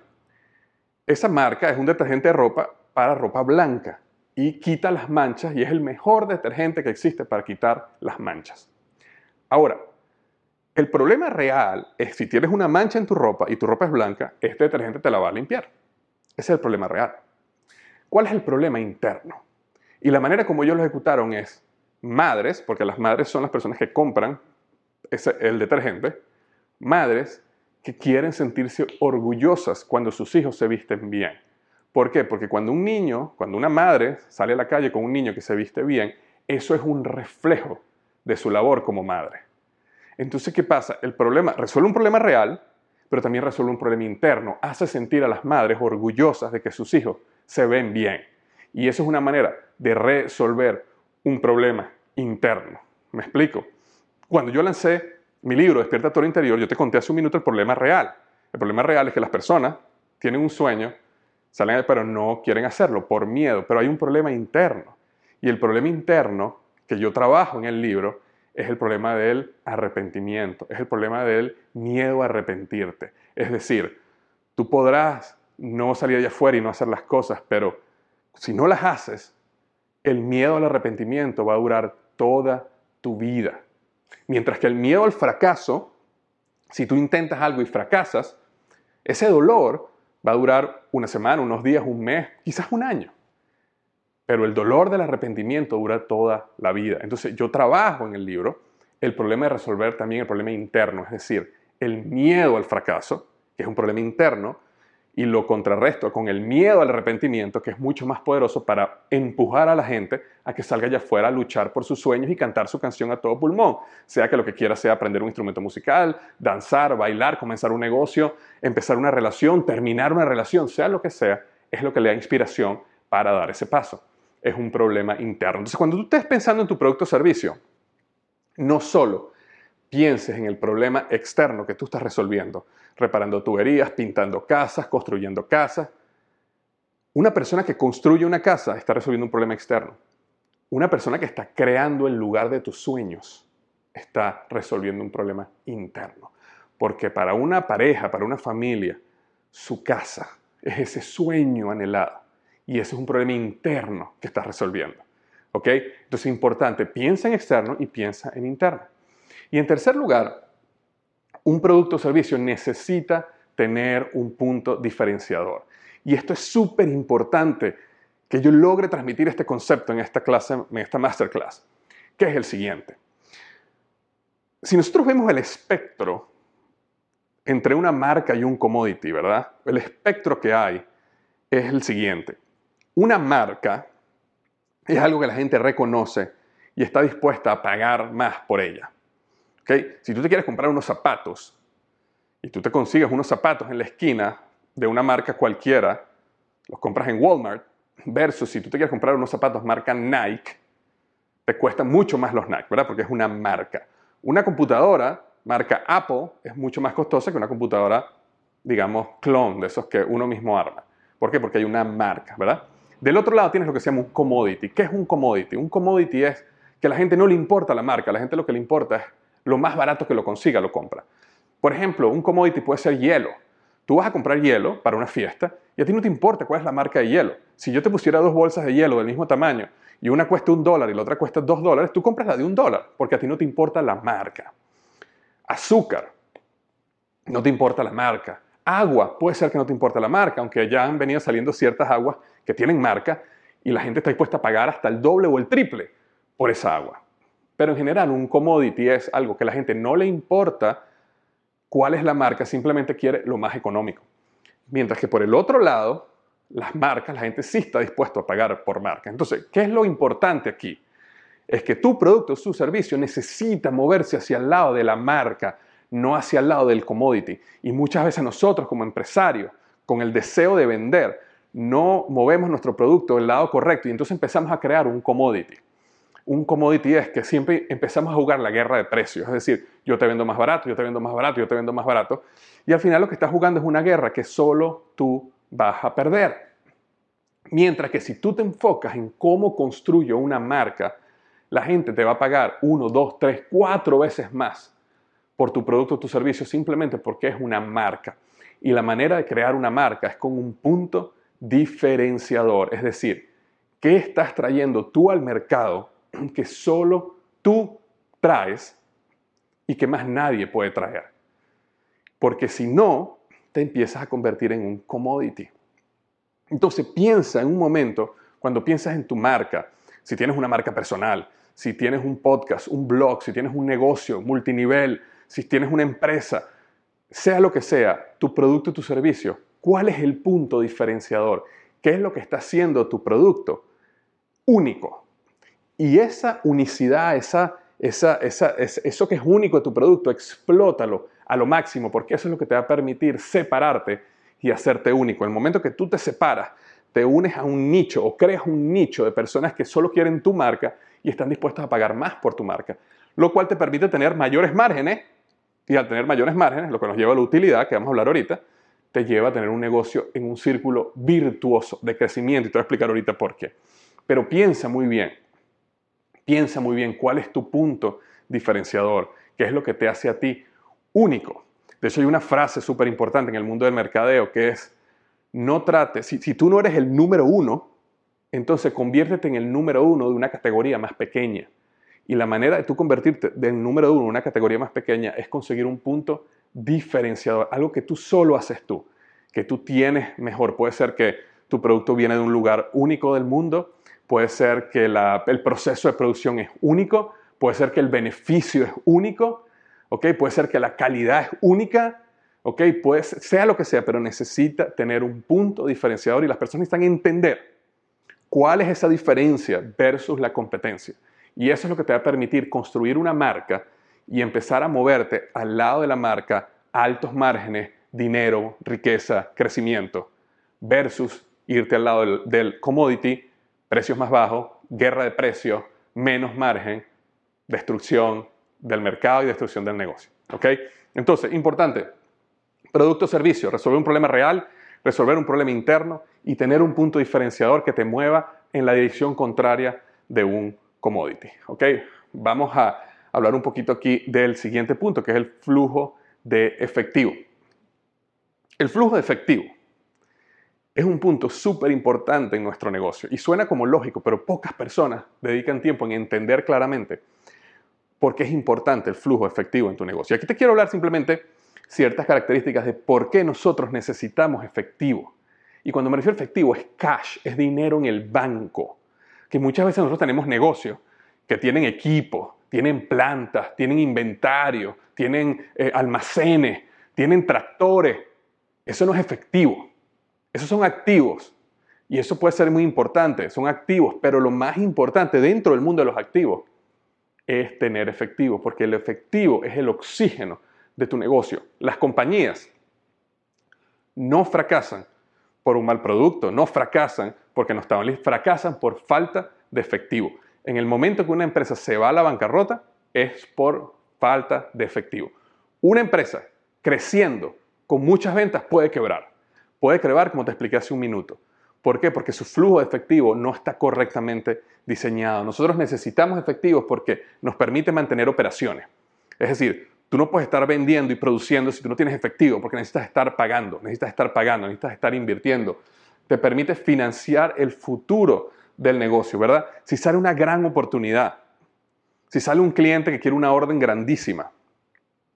Speaker 1: esa marca es un detergente de ropa para ropa blanca y quita las manchas y es el mejor detergente que existe para quitar las manchas. Ahora, el problema real es si tienes una mancha en tu ropa y tu ropa es blanca, este detergente te la va a limpiar. Ese es el problema real. ¿Cuál es el problema interno? Y la manera como ellos lo ejecutaron es madres, porque las madres son las personas que compran el detergente, madres quieren sentirse orgullosas cuando sus hijos se visten bien. ¿Por qué? Porque cuando un niño, cuando una madre sale a la calle con un niño que se viste bien, eso es un reflejo de su labor como madre. Entonces, ¿qué pasa? El problema resuelve un problema real, pero también resuelve un problema interno. Hace sentir a las madres orgullosas de que sus hijos se ven bien. Y eso es una manera de resolver un problema interno. ¿Me explico? Cuando yo lancé mi libro, Despierta Toro Interior, yo te conté hace un minuto el problema real. El problema real es que las personas tienen un sueño, salen pero no quieren hacerlo por miedo, pero hay un problema interno. Y el problema interno que yo trabajo en el libro es el problema del arrepentimiento, es el problema del miedo a arrepentirte. Es decir, tú podrás no salir allá afuera y no hacer las cosas, pero si no las haces, el miedo al arrepentimiento va a durar toda tu vida. Mientras que el miedo al fracaso, si tú intentas algo y fracasas, ese dolor va a durar una semana, unos días, un mes, quizás un año. Pero el dolor del arrepentimiento dura toda la vida. Entonces yo trabajo en el libro el problema de resolver también el problema interno, es decir, el miedo al fracaso, que es un problema interno, y lo contrarresto con el miedo al arrepentimiento, que es mucho más poderoso para empujar a la gente a que salga allá afuera a luchar por sus sueños y cantar su canción a todo pulmón. Sea que lo que quiera sea aprender un instrumento musical, danzar, bailar, comenzar un negocio, empezar una relación, terminar una relación, sea lo que sea, es lo que le da inspiración para dar ese paso. Es un problema interno. Entonces, cuando tú estés pensando en tu producto o servicio, no solo pienses en el problema externo que tú estás resolviendo, reparando tuberías, pintando casas, construyendo casas. Una persona que construye una casa está resolviendo un problema externo. Una persona que está creando el lugar de tus sueños está resolviendo un problema interno. Porque para una pareja, para una familia, su casa es ese sueño anhelado. Y ese es un problema interno que estás resolviendo. ¿Ok? Entonces es importante, piensa en externo y piensa en interno. Y en tercer lugar, un producto o servicio necesita tener un punto diferenciador. Y esto es súper importante que yo logre transmitir este concepto en esta clase, en esta masterclass, que es el siguiente. Si nosotros vemos el espectro entre una marca y un commodity, ¿verdad? El espectro que hay es el siguiente. Una marca es algo que la gente reconoce y está dispuesta a pagar más por ella. Si tú te quieres comprar unos zapatos y tú te consigues unos zapatos en la esquina de una marca cualquiera, los compras en Walmart, versus si tú te quieres comprar unos zapatos marca Nike, te cuestan mucho más los Nike, ¿verdad? Porque es una marca. Una computadora marca Apple es mucho más costosa que una computadora, digamos, clon, de esos que uno mismo arma. ¿Por qué? Porque hay una marca, ¿verdad? Del otro lado tienes lo que se llama un commodity. ¿Qué es un commodity? Un commodity es que a la gente no le importa la marca, a la gente lo que le importa es lo más barato que lo consiga, lo compra. Por ejemplo, un commodity puede ser hielo. Tú vas a comprar hielo para una fiesta y a ti no te importa cuál es la marca de hielo. Si yo te pusiera dos bolsas de hielo del mismo tamaño y una cuesta un dólar y la otra cuesta dos dólares, tú compras la de un dólar porque a ti no te importa la marca. Azúcar, no te importa la marca. Agua, puede ser que no te importa la marca, aunque ya han venido saliendo ciertas aguas que tienen marca y la gente está dispuesta a pagar hasta el doble o el triple por esa agua. Pero en general un commodity es algo que la gente no le importa cuál es la marca, simplemente quiere lo más económico. Mientras que por el otro lado, las marcas, la gente sí está dispuesto a pagar por marca. Entonces, ¿qué es lo importante aquí? Es que tu producto o su servicio necesita moverse hacia el lado de la marca, no hacia el lado del commodity. Y muchas veces nosotros como empresarios, con el deseo de vender, no movemos nuestro producto del lado correcto y entonces empezamos a crear un commodity un commodity es que siempre empezamos a jugar la guerra de precios, es decir, yo te vendo más barato, yo te vendo más barato, yo te vendo más barato, y al final lo que estás jugando es una guerra que solo tú vas a perder. Mientras que si tú te enfocas en cómo construyo una marca, la gente te va a pagar uno, dos, tres, cuatro veces más por tu producto o tu servicio simplemente porque es una marca. Y la manera de crear una marca es con un punto diferenciador, es decir, ¿qué estás trayendo tú al mercado que solo tú traes y que más nadie puede traer. Porque si no, te empiezas a convertir en un commodity. Entonces piensa en un momento, cuando piensas en tu marca, si tienes una marca personal, si tienes un podcast, un blog, si tienes un negocio multinivel, si tienes una empresa, sea lo que sea, tu producto y tu servicio, ¿cuál es el punto diferenciador? ¿Qué es lo que está haciendo tu producto único? Y esa unicidad, esa, esa, esa, eso que es único de tu producto, explótalo a lo máximo, porque eso es lo que te va a permitir separarte y hacerte único. En el momento que tú te separas, te unes a un nicho o creas un nicho de personas que solo quieren tu marca y están dispuestas a pagar más por tu marca, lo cual te permite tener mayores márgenes y al tener mayores márgenes, lo que nos lleva a la utilidad, que vamos a hablar ahorita, te lleva a tener un negocio en un círculo virtuoso de crecimiento y te voy a explicar ahorita por qué. Pero piensa muy bien, Piensa muy bien cuál es tu punto diferenciador, qué es lo que te hace a ti único. De hecho, hay una frase súper importante en el mundo del mercadeo que es, no trates, si, tú no eres el número uno, entonces conviértete en el número uno de una categoría más pequeña. Y la manera de tú convertirte del número uno en una categoría más pequeña es conseguir un punto diferenciador, algo que tú solo haces tú, que tú tienes mejor. Puede ser que tu producto viene de un lugar único del mundo puede ser que el proceso de producción es único, puede ser que el beneficio es único, ¿okay? puede ser que la calidad es única, ¿okay? puede sea lo que sea, pero necesita tener un punto diferenciador y las personas necesitan entender cuál es esa diferencia versus la competencia. Y eso es lo que te va a permitir construir una marca y empezar a moverte al lado de la marca altos márgenes, dinero, riqueza, crecimiento, versus irte al lado del, del commodity precios más bajos, guerra de precios, menos margen, destrucción del mercado y destrucción del negocio. ¿Ok? Entonces, importante, producto o servicio, resolver un problema real, resolver un problema interno y tener un punto diferenciador que te mueva en la dirección contraria de un commodity. ¿Ok? Vamos a hablar un poquito aquí del siguiente punto, que es el flujo de efectivo. El flujo de efectivo es un punto súper importante en nuestro negocio y suena como lógico, pero pocas personas dedican tiempo en entender claramente por qué es importante el flujo efectivo en tu negocio. Aquí te quiero hablar simplemente ciertas características de por qué nosotros necesitamos efectivo. Y cuando me refiero a efectivo es cash, es dinero en el banco. Que muchas veces nosotros tenemos negocios que tienen equipo, tienen plantas, tienen inventario, tienen eh, almacenes, tienen tractores. Eso no es efectivo. Esos son activos. Y eso puede ser muy importante, son activos, pero lo más importante dentro del mundo de los activos es tener efectivo, porque el efectivo es el oxígeno de tu negocio. Las compañías no fracasan por un mal producto, no fracasan porque no estaban listos, fracasan por falta de efectivo. En el momento que una empresa se va a la bancarrota es por falta de efectivo. Una empresa creciendo con muchas ventas puede quebrar puede crear, como te expliqué hace un minuto. ¿Por qué? Porque su flujo de efectivo no está correctamente diseñado. Nosotros necesitamos efectivos porque nos permite mantener operaciones. Es decir, tú no puedes estar vendiendo y produciendo si tú no tienes efectivo, porque necesitas estar pagando, necesitas estar pagando, necesitas estar invirtiendo. Te permite financiar el futuro del negocio, ¿verdad? Si sale una gran oportunidad, si sale un cliente que quiere una orden grandísima,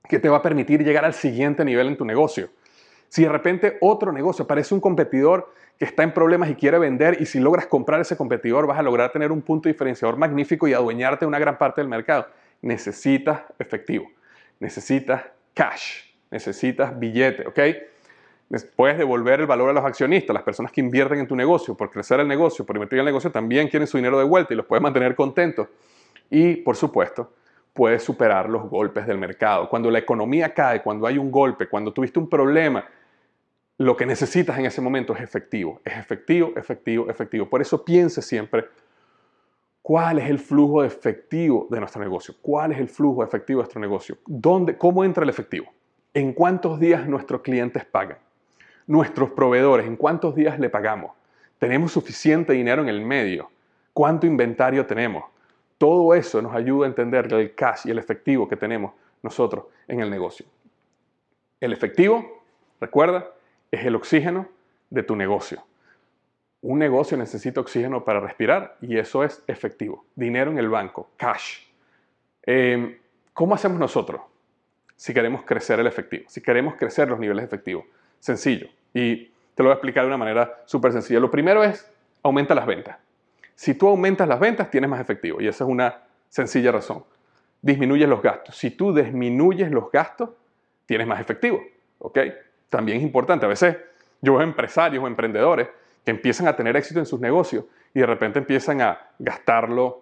Speaker 1: que te va a permitir llegar al siguiente nivel en tu negocio. Si de repente otro negocio aparece un competidor que está en problemas y quiere vender y si logras comprar ese competidor vas a lograr tener un punto diferenciador magnífico y adueñarte de una gran parte del mercado. Necesitas efectivo, necesitas cash, necesitas billete, ¿ok? Puedes devolver el valor a los accionistas, las personas que invierten en tu negocio, por crecer el negocio, por invertir el negocio, también quieren su dinero de vuelta y los puedes mantener contentos. Y, por supuesto, puedes superar los golpes del mercado. Cuando la economía cae, cuando hay un golpe, cuando tuviste un problema, lo que necesitas en ese momento es efectivo. Es efectivo, efectivo, efectivo. Por eso piense siempre cuál es el flujo efectivo de nuestro negocio. ¿Cuál es el flujo efectivo de nuestro negocio? ¿Dónde, ¿Cómo entra el efectivo? ¿En cuántos días nuestros clientes pagan? nuestros proveedores, en cuántos días le pagamos, tenemos suficiente dinero en el medio, cuánto inventario tenemos. Todo eso nos ayuda a entender el cash y el efectivo que tenemos nosotros en el negocio. El efectivo, recuerda, es el oxígeno de tu negocio. Un negocio necesita oxígeno para respirar y eso es efectivo. Dinero en el banco, cash. Em, ¿Cómo hacemos nosotros si queremos crecer el efectivo? Si queremos crecer los niveles efectivos. Sencillo. Y te lo voy a explicar de una manera súper sencilla. Lo primero es, aumenta las ventas. Si tú aumentas las ventas, tienes más efectivo. Y esa es una sencilla razón. Disminuyes los gastos. Si tú disminuyes los gastos, tienes más efectivo. ¿Ok? También es importante. A veces yo veo empresarios o emprendedores que empiezan a tener éxito en sus negocios y de repente empiezan a gastarlo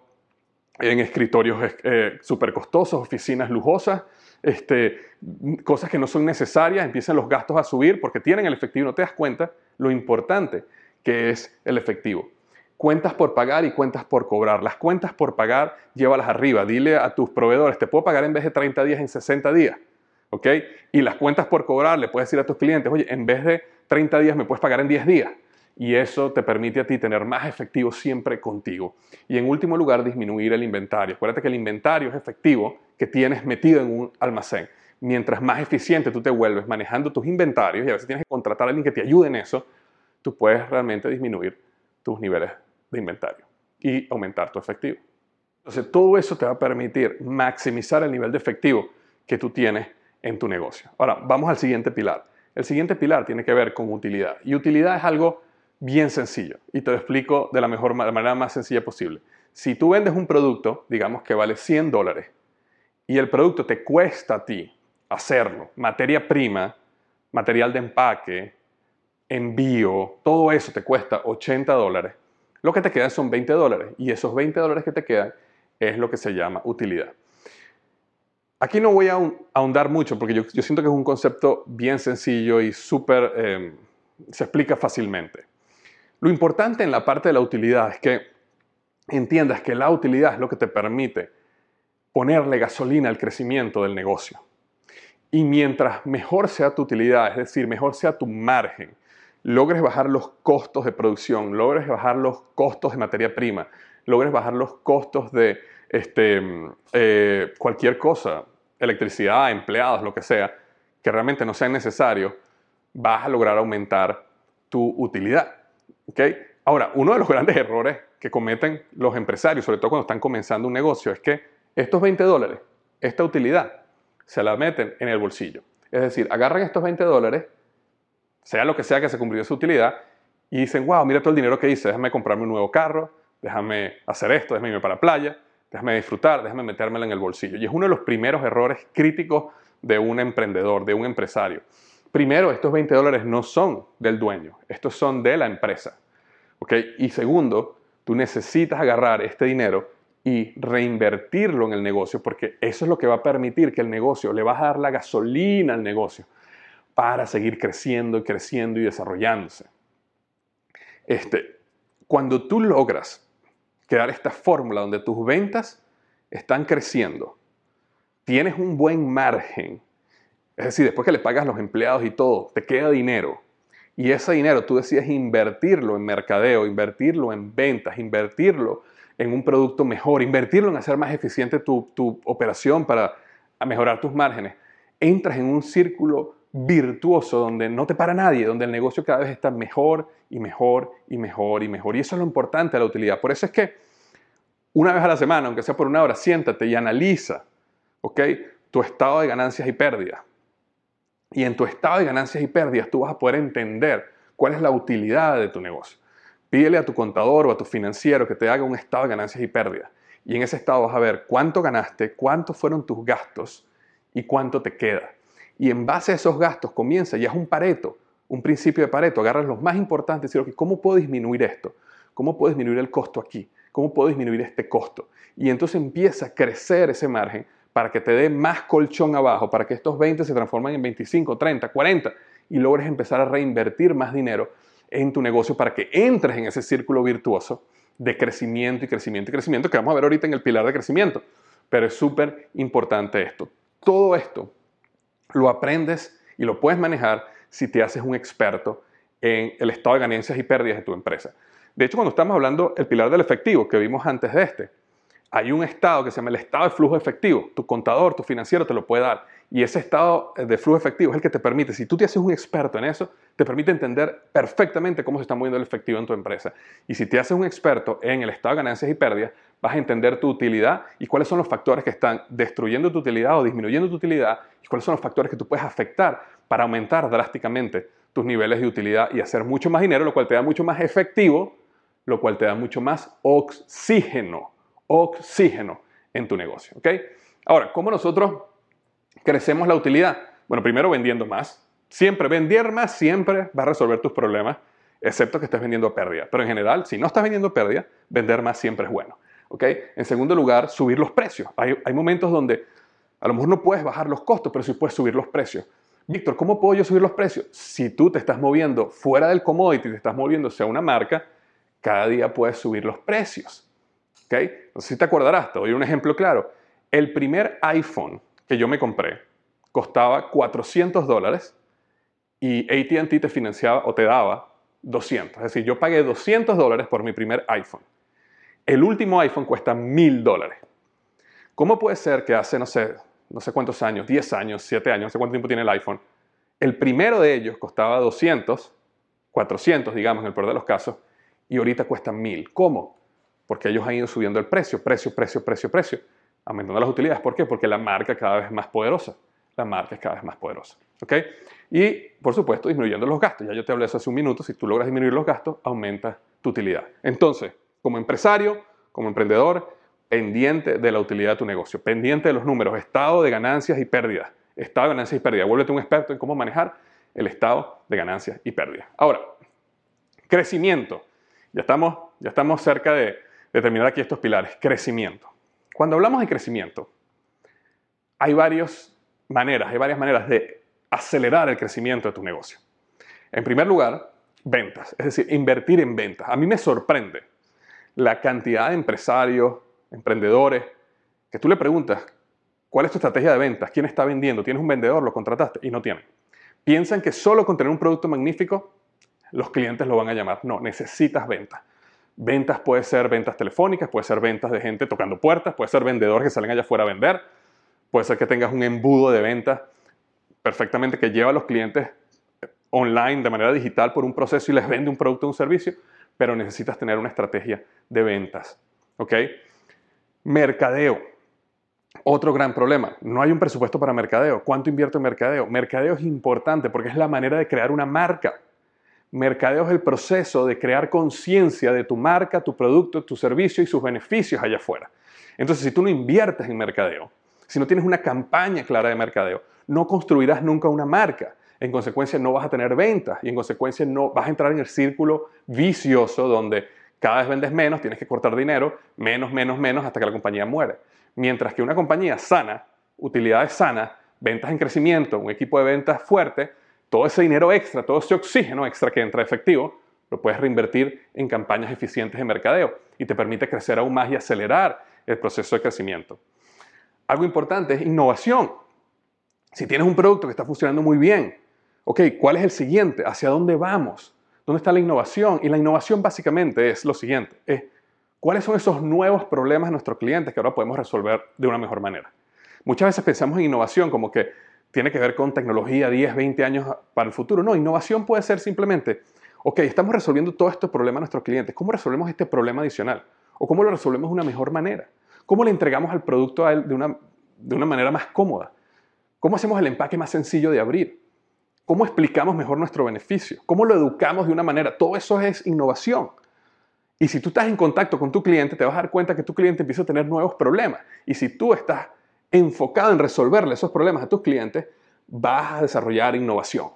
Speaker 1: en escritorios eh, súper costosos, oficinas lujosas, este, cosas que no son necesarias, empiezan los gastos a subir porque tienen el efectivo, no te das cuenta lo importante que es el efectivo. Cuentas por pagar y cuentas por cobrar. Las cuentas por pagar, llévalas arriba. Dile a tus proveedores, te puedo pagar en vez de 30 días en 60 días. ¿Ok? Y las cuentas por cobrar, le puedes decir a tus clientes, oye, en vez de 30 días me puedes pagar en 10 días y eso te permite a ti tener más efectivo siempre contigo. Y en último lugar, disminuir el inventario. Acuérdate que el inventario es efectivo que tienes metido en un almacén. Mientras más eficiente tú te vuelves manejando tus inventarios, y a veces tienes que contratar a alguien que te ayude en eso, tú puedes realmente disminuir tus niveles de inventario y aumentar tu efectivo. Entonces, todo eso te va a permitir maximizar el nivel de efectivo que tú tienes en tu negocio. Ahora, vamos al siguiente pilar. El siguiente pilar tiene que ver con utilidad. Y utilidad es algo bien sencillo y te lo explico de la mejor manera más sencilla posible. Si tú vendes un producto, digamos que vale 100 dólares, y el producto te cuesta a ti hacerlo, materia prima, material de empaque, envío, todo eso te cuesta 80 dólares, lo que te quedan son 20 dólares y esos 20 dólares que te quedan es lo que se llama utilidad. Aquí no voy a ahondar mucho porque yo, siento que es un concepto bien sencillo y súper, eh, se explica fácilmente. Lo importante en la parte de la utilidad es que entiendas que la utilidad es lo que te permite ponerle gasolina al crecimiento del negocio. Y mientras mejor sea tu utilidad, es decir, mejor sea tu margen, logres bajar los costos de producción, logres bajar los costos de materia prima, logres bajar los costos de este, eh, cualquier cosa, electricidad, empleados, lo que sea, que realmente no sea necesario, vas a lograr aumentar tu utilidad. Ahora, uno de los grandes errores que cometen los empresarios, sobre todo cuando están comenzando un negocio, es que estos 20 dólares, esta utilidad, se la meten en el bolsillo. Es decir, agarran estos 20 dólares, sea lo que sea que se cumplió su utilidad, y dicen, wow, mira todo el dinero que hice, déjame comprarme un nuevo carro, déjame hacer esto, déjame irme para la playa, déjame disfrutar, déjame metérmela en el bolsillo. Y es uno de los primeros errores críticos de un emprendedor, de un empresario. Primero, estos 20 dólares no son del dueño, estos son de la empresa. Y segundo, tú necesitas agarrar este dinero y reinvertirlo en el negocio, porque eso es lo que va a permitir que el negocio, le vas a dar la gasolina al negocio para seguir creciendo y creciendo y desarrollándose. Este, cuando tú logras crear esta fórmula donde tus ventas están creciendo, tienes un buen margen es decir, después que le pagas los empleados y todo, te queda dinero. Y ese dinero tú decides invertirlo en mercadeo, invertirlo en ventas, invertirlo en un producto mejor, invertirlo en hacer más eficiente tu, tu operación para mejorar tus márgenes. Entras en un círculo virtuoso donde no te para nadie, donde el negocio cada vez está mejor y mejor y mejor y mejor. Y eso es lo importante de la utilidad. Por eso es que una vez a la semana, aunque sea por una hora, siéntate y analiza, ¿ok? tu estado de ganancias y pérdidas. Y en tu estado de ganancias y pérdidas tú vas a poder entender cuál es la utilidad de tu negocio. Pídele a tu contador o a tu financiero que te haga un estado de ganancias y pérdidas. Y en ese estado vas a ver cuánto ganaste, cuántos fueron tus gastos y cuánto te queda. Y en base a esos gastos comienza, ya es un pareto, un principio de pareto, agarras los más importantes y decir, ¿cómo puedo disminuir esto? ¿Cómo puedo disminuir el costo aquí? ¿Cómo puedo disminuir este costo? Y entonces empieza a crecer ese margen para que te dé más colchón abajo, para que estos 20 se transformen en 25, 30, 40 y logres empezar a reinvertir más dinero en tu negocio para que entres en ese círculo virtuoso de crecimiento y crecimiento y crecimiento que vamos a ver ahorita en el pilar de crecimiento. Pero es súper importante esto. Todo esto lo aprendes y lo puedes manejar si te haces un experto en el estado de ganancias y pérdidas de tu empresa. De hecho, cuando estamos hablando del pilar del efectivo que vimos antes de este, hay un estado que se llama el estado de flujo efectivo. Tu contador, tu financiero te lo puede dar. Y ese estado de flujo efectivo es el que te permite, si tú te haces un experto en eso, te permite entender perfectamente cómo se está moviendo el efectivo en tu empresa. Y si te haces un experto en el estado de ganancias y pérdidas, vas a entender tu utilidad y cuáles son los factores que están destruyendo tu utilidad o disminuyendo tu utilidad y cuáles son los factores que tú puedes afectar para aumentar drásticamente tus niveles de utilidad y hacer mucho más dinero, lo cual te da mucho más efectivo, lo cual te da mucho más oxígeno oxígeno en tu negocio. ¿ok? Ahora, ¿cómo nosotros crecemos la utilidad? Bueno, primero vendiendo más. Siempre, vender más siempre va a resolver tus problemas, excepto que estés vendiendo pérdida. Pero en general, si no estás vendiendo pérdida, vender más siempre es bueno. ¿ok? En segundo lugar, subir los precios. Hay, hay momentos donde a lo mejor no puedes bajar los costos, pero sí puedes subir los precios. Víctor, ¿cómo puedo yo subir los precios? Si tú te estás moviendo fuera del commodity, te estás moviendo hacia una marca, cada día puedes subir los precios. No sé si te acordarás, te doy un ejemplo claro. El primer iPhone que yo me compré costaba 400 dólares y ATT te financiaba o te daba 200. Es decir, yo pagué 200 dólares por mi primer iPhone. El último iPhone cuesta 1000 dólares. ¿Cómo puede ser que hace, no sé, no sé cuántos años, 10 años, 7 años, no sé cuánto tiempo tiene el iPhone, el primero de ellos costaba 200, 400, digamos, en el peor de los casos, y ahorita cuesta 1000? ¿Cómo? porque ellos han ido subiendo el precio, precio, precio, precio, precio, aumentando las utilidades. ¿Por qué? Porque la marca cada vez es más poderosa. La marca es cada vez más poderosa. ¿ok? Y, por supuesto, disminuyendo los gastos. Ya yo te hablé eso hace un minuto. Si tú logras disminuir los gastos, aumenta tu utilidad. Entonces, como empresario, como emprendedor, pendiente de la utilidad de tu negocio, pendiente de los números, estado de ganancias y pérdidas. Estado de ganancias y pérdidas. Vuélvete un experto en cómo manejar el estado de ganancias y pérdidas. Ahora, crecimiento. Ya estamos, ya estamos cerca de, determinar aquí estos pilares. Crecimiento. Cuando hablamos de crecimiento, hay varias maneras, hay varias maneras de acelerar el crecimiento de tu negocio. En primer lugar, ventas, es decir, invertir en ventas. A mí me sorprende la cantidad de empresarios, emprendedores, que tú le preguntas, ¿cuál es tu estrategia de ventas? ¿Quién está vendiendo? ¿Tienes un vendedor? ¿Lo contrataste? Y no tienen. Piensan que solo con tener un producto magnífico, los clientes lo van a llamar. No, necesitas ventas. Ventas puede ser ventas telefónicas, puede ser ventas de gente tocando puertas, puede ser vendedores que salen allá afuera a vender, puede ser que tengas un embudo de ventas perfectamente que lleva a los clientes online de manera digital por un proceso y les vende un producto o un servicio, pero necesitas tener una estrategia de ventas. ¿Ok? Mercadeo. Otro gran problema, no hay un presupuesto para mercadeo. ¿Cuánto invierto en mercadeo? Mercadeo es importante porque es la manera de crear una marca. Mercadeo es el proceso de crear conciencia de tu marca, tu producto, tu servicio y sus beneficios allá afuera. Entonces, si tú no inviertes en mercadeo, si no tienes una campaña clara de mercadeo, no construirás nunca una marca. En consecuencia, no vas a tener ventas y en consecuencia no vas a entrar en el círculo vicioso donde cada vez vendes menos, tienes que cortar dinero, menos, menos, menos hasta que la compañía muere. Mientras que una compañía sana, utilidades sanas, ventas en crecimiento, un equipo de ventas fuerte, todo ese dinero extra, todo ese oxígeno extra que entra efectivo, lo puedes reinvertir en campañas eficientes de mercadeo y te permite crecer aún más y acelerar el proceso de crecimiento. Algo importante es innovación. Si tienes un producto que está funcionando muy bien, ok, ¿cuál es el siguiente? ¿Hacia dónde vamos? ¿Dónde está la innovación? Y la innovación básicamente es lo siguiente, es cuáles son esos nuevos problemas de nuestros clientes que ahora podemos resolver de una mejor manera. Muchas veces pensamos en innovación como que tiene que ver con tecnología 10, 20 años para el futuro. No, innovación puede ser simplemente, ok, estamos resolviendo todos estos problemas a nuestros clientes. ¿Cómo resolvemos este problema adicional? ¿O cómo lo resolvemos de una mejor manera? ¿Cómo le entregamos al producto a él de una, de una manera más cómoda? ¿Cómo hacemos el empaque más sencillo de abrir? ¿Cómo explicamos mejor nuestro beneficio? ¿Cómo lo educamos de una manera? Todo eso es innovación. Y si tú estás en contacto con tu cliente, te vas a dar cuenta que tu cliente empieza a tener nuevos problemas. Y si tú estás enfocado en resolverle esos problemas a tus clientes, vas a desarrollar innovación.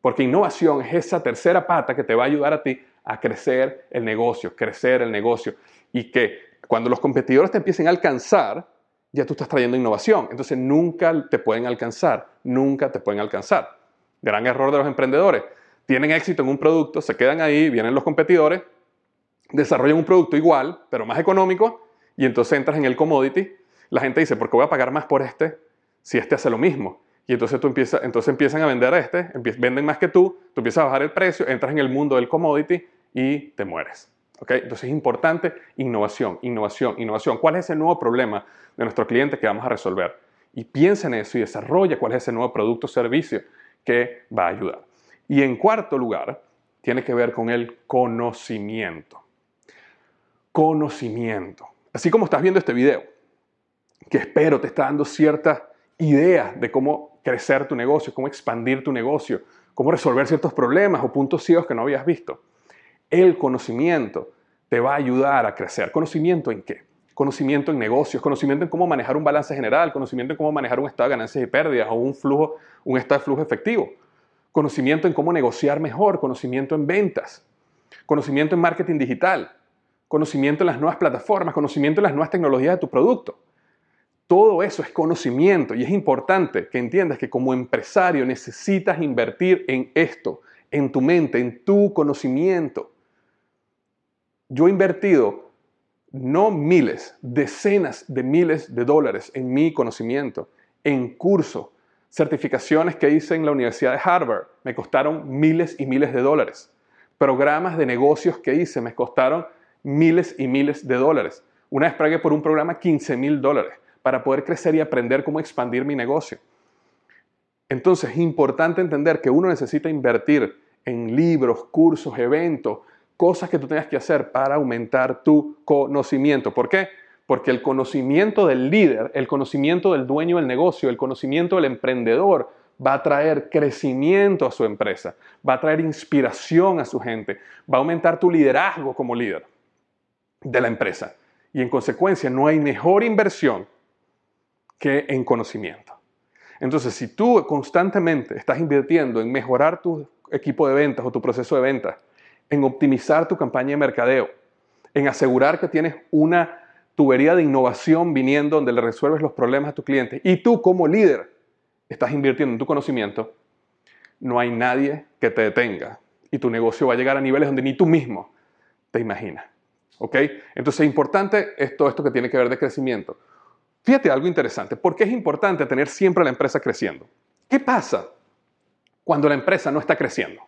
Speaker 1: Porque innovación es esa tercera pata que te va a ayudar a ti a crecer el negocio, crecer el negocio. Y que cuando los competidores te empiecen a alcanzar, ya tú estás trayendo innovación. Entonces nunca te pueden alcanzar, nunca te pueden alcanzar. Gran error de los emprendedores. Tienen éxito en un producto, se quedan ahí, vienen los competidores, desarrollan un producto igual, pero más económico, y entonces entras en el commodity. La gente dice, ¿por qué voy a pagar más por este si este hace lo mismo? Y entonces, tú empiezas, entonces empiezan a vender a este, venden más que tú, tú empiezas a bajar el precio, entras en el mundo del commodity y te mueres. ¿Okay? Entonces es importante innovación, innovación, innovación. ¿Cuál es ese nuevo problema de nuestro cliente que vamos a resolver? Y piensa en eso y desarrolla cuál es ese nuevo producto o servicio que va a ayudar. Y en cuarto lugar, tiene que ver con el conocimiento conocimiento. Así como estás viendo este video, que espero te está dando ciertas ideas de cómo crecer tu negocio, cómo expandir tu negocio, cómo resolver ciertos problemas o puntos ciegos que no habías visto. El conocimiento te va a ayudar a crecer. ¿Conocimiento en qué? Conocimiento en negocios, conocimiento en cómo manejar un balance general, conocimiento en cómo manejar un estado de ganancias y pérdidas o un flujo, un estado de flujo efectivo. Conocimiento en cómo negociar mejor, conocimiento en ventas, conocimiento en marketing digital, conocimiento en las nuevas plataformas, conocimiento en las nuevas tecnologías de tu producto. Todo eso es conocimiento y es importante que entiendas que como empresario necesitas invertir en esto, en tu mente, en tu conocimiento. Yo he invertido no miles, decenas de miles de dólares en mi conocimiento, en cursos, certificaciones que hice en la Universidad de Harvard, me costaron miles y miles de dólares. Programas de negocios que hice me costaron miles y miles de dólares. Una vez pagué por un programa 15 mil dólares para poder crecer y aprender cómo expandir mi negocio. Entonces es importante entender que uno necesita invertir en libros, cursos, eventos, cosas que tú tengas que hacer para aumentar tu conocimiento. ¿Por qué? Porque el conocimiento del líder, el conocimiento del dueño del negocio, el conocimiento del emprendedor va a traer crecimiento a su empresa, va a traer inspiración a su gente, va a aumentar tu liderazgo como líder de la empresa. Y en consecuencia no hay mejor inversión que en conocimiento. Entonces, si tú constantemente estás invirtiendo en mejorar tu equipo de ventas o tu proceso de ventas, en optimizar tu campaña de mercadeo, en asegurar que tienes una tubería de innovación viniendo donde le resuelves los problemas a tu cliente y tú como líder estás invirtiendo en tu conocimiento, no hay nadie que te detenga y tu negocio va a llegar a niveles donde ni tú mismo te imaginas. ¿Ok? Entonces es importante es todo esto que tiene que ver de crecimiento. Fíjate algo interesante. ¿Por qué es importante tener siempre la empresa creciendo? ¿Qué pasa cuando la empresa no está creciendo?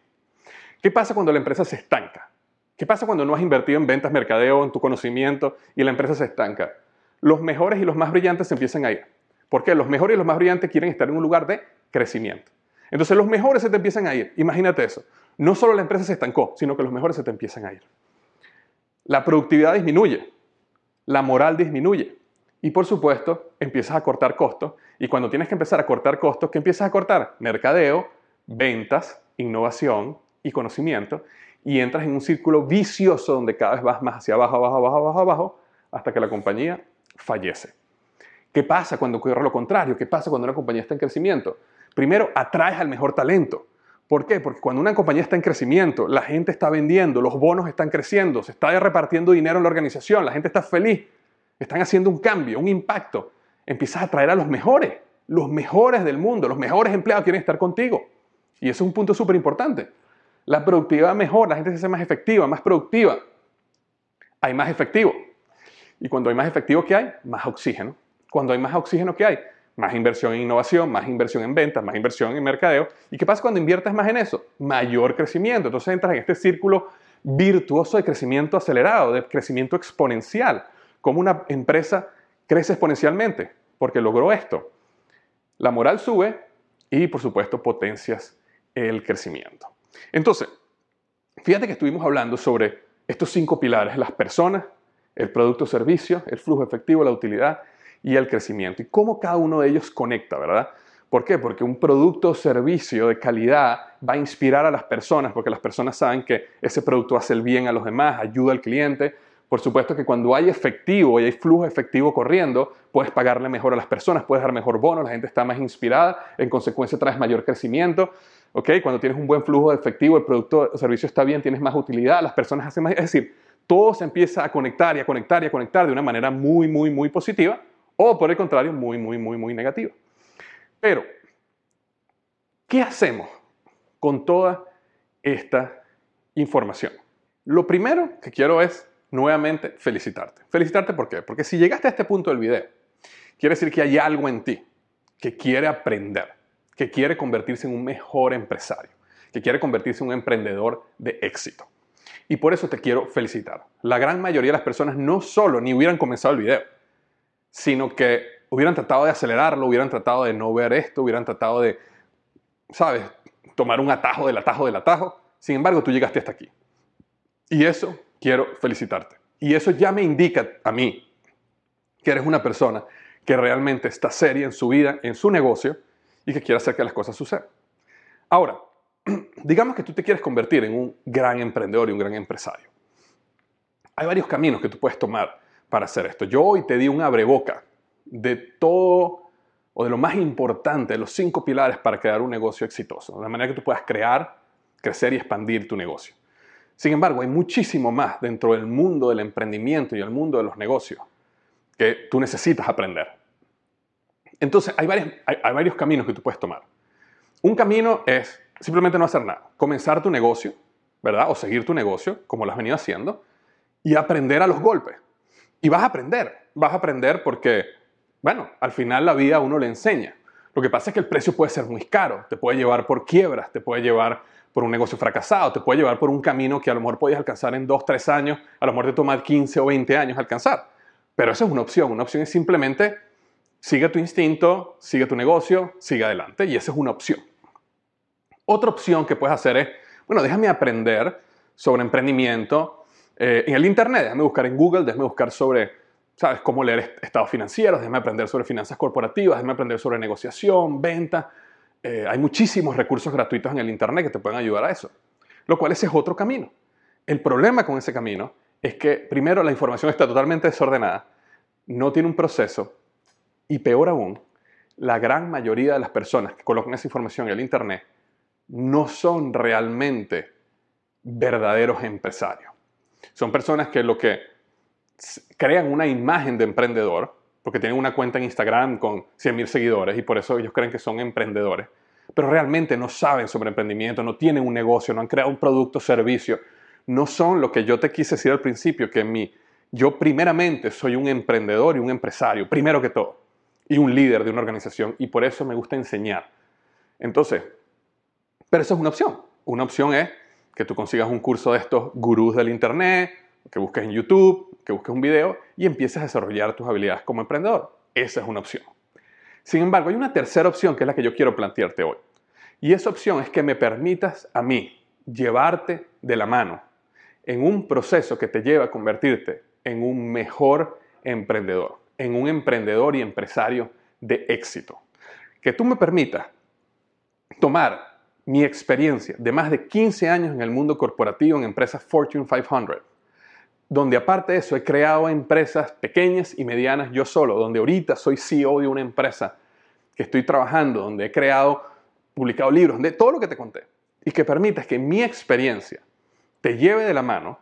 Speaker 1: ¿Qué pasa cuando la empresa se estanca? ¿Qué pasa cuando no has invertido en ventas, mercadeo, en tu conocimiento y la empresa se estanca? Los mejores y los más brillantes se empiezan a ir. ¿Por qué? Los mejores y los más brillantes quieren estar en un lugar de crecimiento. Entonces los mejores se te empiezan a ir. Imagínate eso. No solo la empresa se estancó, sino que los mejores se te empiezan a ir la productividad disminuye, la moral disminuye y por supuesto empiezas a cortar costos y cuando tienes que empezar a cortar costos, ¿qué empiezas a cortar? Mercadeo, ventas, innovación y conocimiento y entras en un círculo vicioso donde cada vez vas más hacia abajo, abajo, abajo, abajo, abajo hasta que la compañía fallece. ¿Qué pasa cuando ocurre lo contrario? ¿Qué pasa cuando una compañía está en crecimiento? Primero, atraes al mejor talento. ¿Por qué? Porque cuando una compañía está en crecimiento, la gente está vendiendo, los bonos están creciendo, se está repartiendo dinero en la organización, la gente está feliz, están haciendo un cambio, un impacto. Empiezas a atraer a los mejores, los mejores del mundo, los mejores empleados quieren estar contigo. Y eso es un punto súper importante. La productividad mejor, la gente se hace más efectiva, más productiva. Hay más efectivo. Y cuando hay más efectivo, ¿qué hay? Más oxígeno. Cuando hay más oxígeno, ¿qué hay? Más inversión en innovación, más inversión en ventas, más inversión en mercadeo. ¿Y qué pasa cuando inviertes más en eso? Mayor crecimiento. Entonces entras en este círculo virtuoso de crecimiento acelerado, de crecimiento exponencial. Como una empresa crece exponencialmente porque logró esto. La moral sube y por supuesto potencias el crecimiento. Entonces, fíjate que estuvimos hablando sobre estos cinco pilares, las personas, el producto o servicio, el flujo efectivo, la utilidad y el crecimiento y cómo cada uno de ellos conecta, ¿verdad? ¿Por qué? Porque un producto o servicio de calidad va a inspirar a las personas, porque las personas saben que ese producto hace el bien a los demás, ayuda al cliente. Por supuesto que cuando hay efectivo y hay flujo efectivo corriendo, puedes pagarle mejor a las personas, puedes dar mejor bono, la gente está más inspirada, en consecuencia traes mayor crecimiento. ¿ok? Cuando tienes un buen flujo de efectivo, el producto o servicio está bien, tienes más utilidad, las personas hacen más. Es decir, todo se empieza a conectar y a conectar y a conectar de una manera muy, muy, muy positiva o por el contrario, muy, muy, muy, muy negativa. Pero, ¿qué hacemos con toda esta información? Lo primero que quiero es nuevamente felicitarte. Felicitarte ¿por? Porque si llegaste a este punto del video, quiere decir que hay algo en ti que quiere aprender, que quiere convertirse en un mejor empresario, que quiere convertirse en un emprendedor de éxito. Y por eso te quiero felicitar. La gran mayoría de las personas no solo ni hubieran comenzado el video, sino que hubieran tratado de acelerarlo, hubieran tratado de no ver esto, hubieran tratado de, ¿sabes?, tomar un atajo del atajo del atajo. Sin embargo, tú llegaste hasta aquí. Y eso quiero felicitarte. Y eso ya me indica a mí que eres una persona que realmente está seria en su vida, en su negocio y que quiere hacer que las cosas sucedan. Ahora, digamos que tú te quieres convertir en un gran emprendedor y un gran empresario. Hay varios caminos que tú puedes tomar para hacer esto. Yo hoy te di un abreboca de todo o de lo más importante, de los cinco pilares para crear un negocio exitoso, de manera que tú puedas crear, crecer y expandir tu negocio. Sin embargo, hay muchísimo más dentro del mundo del emprendimiento y el mundo de los negocios que tú necesitas aprender. Entonces, hay, varios caminos que tú puedes tomar. Un camino es simplemente no hacer nada, comenzar tu negocio, ¿verdad? O seguir tu negocio, como lo has venido haciendo, y aprender a los golpes. Y vas a aprender, vas a aprender porque bueno, al final la vida a uno le enseña. Lo que pasa es que el precio puede ser muy caro, te puede llevar por quiebras, te puede llevar por un negocio fracasado, te puede llevar por un camino que a lo mejor podías alcanzar en 2, 3 años, a lo mejor te toma 15 o 20 años alcanzar. Pero esa es una opción, una opción es simplemente sigue tu instinto, sigue tu negocio, sigue adelante y esa es una opción. Otra opción que puedes hacer es, bueno, déjame aprender sobre emprendimiento eh, en el Internet, déjame buscar en Google, déjame buscar sobre ¿sabes? Cómo leer estados financieros, déjame aprender sobre finanzas corporativas, déjame aprender sobre negociación, venta. Eh, hay muchísimos recursos gratuitos en el Internet que te pueden ayudar a eso. Lo cual ese es otro camino. El problema con ese camino es que, primero, la información está totalmente desordenada, no tiene un proceso y, peor aún, la gran mayoría de las personas que colocan esa información en el Internet no son realmente verdaderos empresarios. Son personas que lo que crean una imagen de emprendedor, porque tienen una cuenta en Instagram con 100.000 seguidores y por eso ellos creen que son emprendedores, pero realmente no saben sobre emprendimiento, no tienen un negocio, no han creado un producto o servicio, no son lo que yo te quise decir al principio, que mi, yo primeramente soy un emprendedor y un empresario, primero que todo, y un líder de una organización, y por eso me gusta enseñar. Entonces, pero eso es una opción. Una opción es que tú consigas un curso de estos gurús del Internet, que busques en YouTube, que busques un video y empieces a desarrollar tus habilidades como emprendedor. Esa es una opción. Sin embargo, hay una tercera opción que es la que yo quiero plantearte hoy. Y esa opción es que me permitas a mí llevarte de la mano en un proceso que te lleva a convertirte en un mejor emprendedor, en un emprendedor y empresario de éxito. Que tú me permitas tomar mi experiencia de más de 15 años en el mundo corporativo en empresas Fortune 500 donde aparte de eso he creado empresas pequeñas y medianas yo solo, donde ahorita soy CEO de una empresa que estoy trabajando, donde he creado, publicado libros, de todo lo que te conté, y que permitas que mi experiencia te lleve de la mano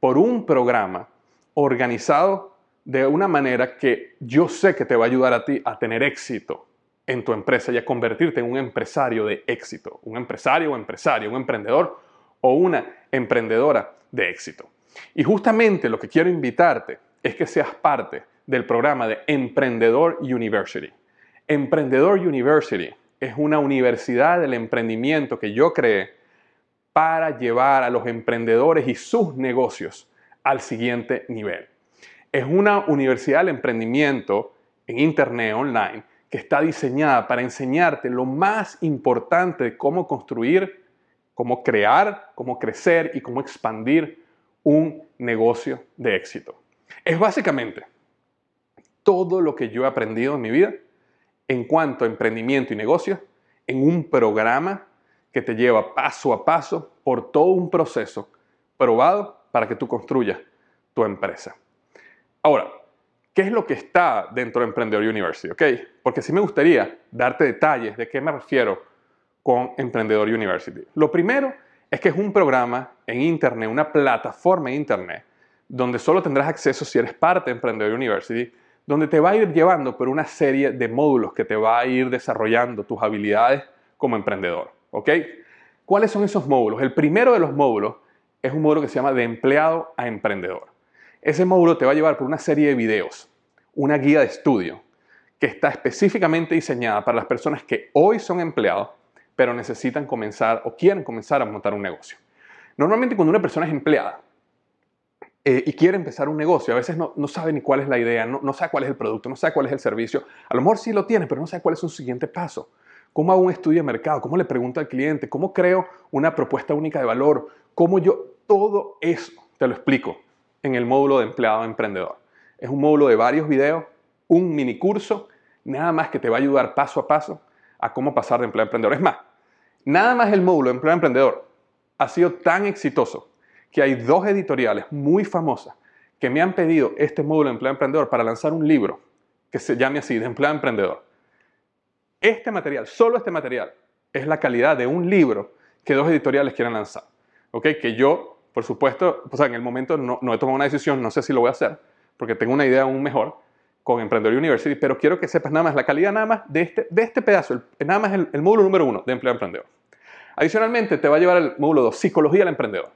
Speaker 1: por un programa organizado de una manera que yo sé que te va a ayudar a ti a tener éxito en tu empresa y a convertirte en un empresario de éxito, un empresario o empresario, un emprendedor o una emprendedora de éxito. Y justamente lo que quiero invitarte es que seas parte del programa de Emprendedor University. Emprendedor University es una universidad del emprendimiento que yo creé para llevar a los emprendedores y sus negocios al siguiente nivel. Es una universidad del emprendimiento en Internet, online, que está diseñada para enseñarte lo más importante de cómo construir, cómo crear, cómo crecer y cómo expandir un negocio de éxito. Es básicamente todo lo que yo he aprendido en mi vida en cuanto a emprendimiento y negocio en un programa que te lleva paso a paso por todo un proceso probado para que tú construyas tu empresa. Ahora, ¿qué es lo que está dentro de Emprendedor University? ¿Okay? Porque sí me gustaría darte detalles de qué me refiero con Emprendedor University. Lo primero es que es un programa en Internet, una plataforma en Internet, donde solo tendrás acceso si eres parte de Emprendedor University, donde te va a ir llevando por una serie de módulos que te va a ir desarrollando tus habilidades como emprendedor. ¿Ok? ¿Cuáles son esos módulos? El primero de los módulos es un módulo que se llama de empleado a emprendedor. Ese módulo te va a llevar por una serie de videos, una guía de estudio que está específicamente diseñada para las personas que hoy son empleados, pero necesitan comenzar o quieren comenzar a montar un negocio. Normalmente cuando una persona es empleada eh, y quiere empezar un negocio, a veces no, sabe ni cuál es la idea, no, no sabe cuál es el producto, no sabe cuál es el servicio. A lo mejor sí lo tiene, pero no sabe cuál es su siguiente paso. ¿Cómo hago un estudio de mercado? ¿Cómo le pregunto al cliente? ¿Cómo creo una propuesta única de valor? ¿Cómo yo todo eso te lo explico en el módulo de empleado emprendedor? Es un módulo de varios videos, un mini curso, nada más que te va a ayudar paso a paso a cómo pasar de empleado a emprendedor. Es más, nada más el módulo de empleado emprendedor ha sido tan exitoso que hay dos editoriales muy famosas que me han pedido este módulo de empleado emprendedor para lanzar un libro que se llame así, de empleado emprendedor. Este material, solo este material, es la calidad de un libro que dos editoriales quieren lanzar. ¿Ok? Que yo, por supuesto, o sea, en el momento no, he tomado una decisión, no sé si lo voy a hacer, porque tengo una idea aún mejor con Emprendedor University, pero quiero que sepas nada más la calidad nada más de este, de este pedazo, nada más el, módulo número uno de Empleo Emprendedor. Adicionalmente, te va a llevar el módulo 2, Psicología del Emprendedor.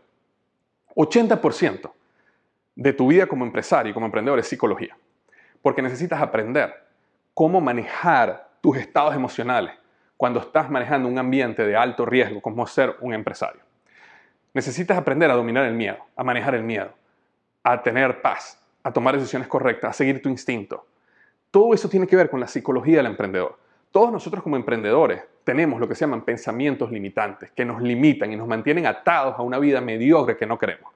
Speaker 1: 80% de tu vida como empresario y como emprendedor es psicología, porque necesitas aprender cómo manejar tus estados emocionales cuando estás manejando un ambiente de alto riesgo como ser un empresario. Necesitas aprender a dominar el miedo, a manejar el miedo, a tener paz, a tomar decisiones correctas, a seguir tu instinto. Todo eso tiene que ver con la psicología del emprendedor. Todos nosotros como emprendedores tenemos lo que se llaman pensamientos limitantes, que nos limitan y nos mantienen atados a una vida mediocre que no queremos.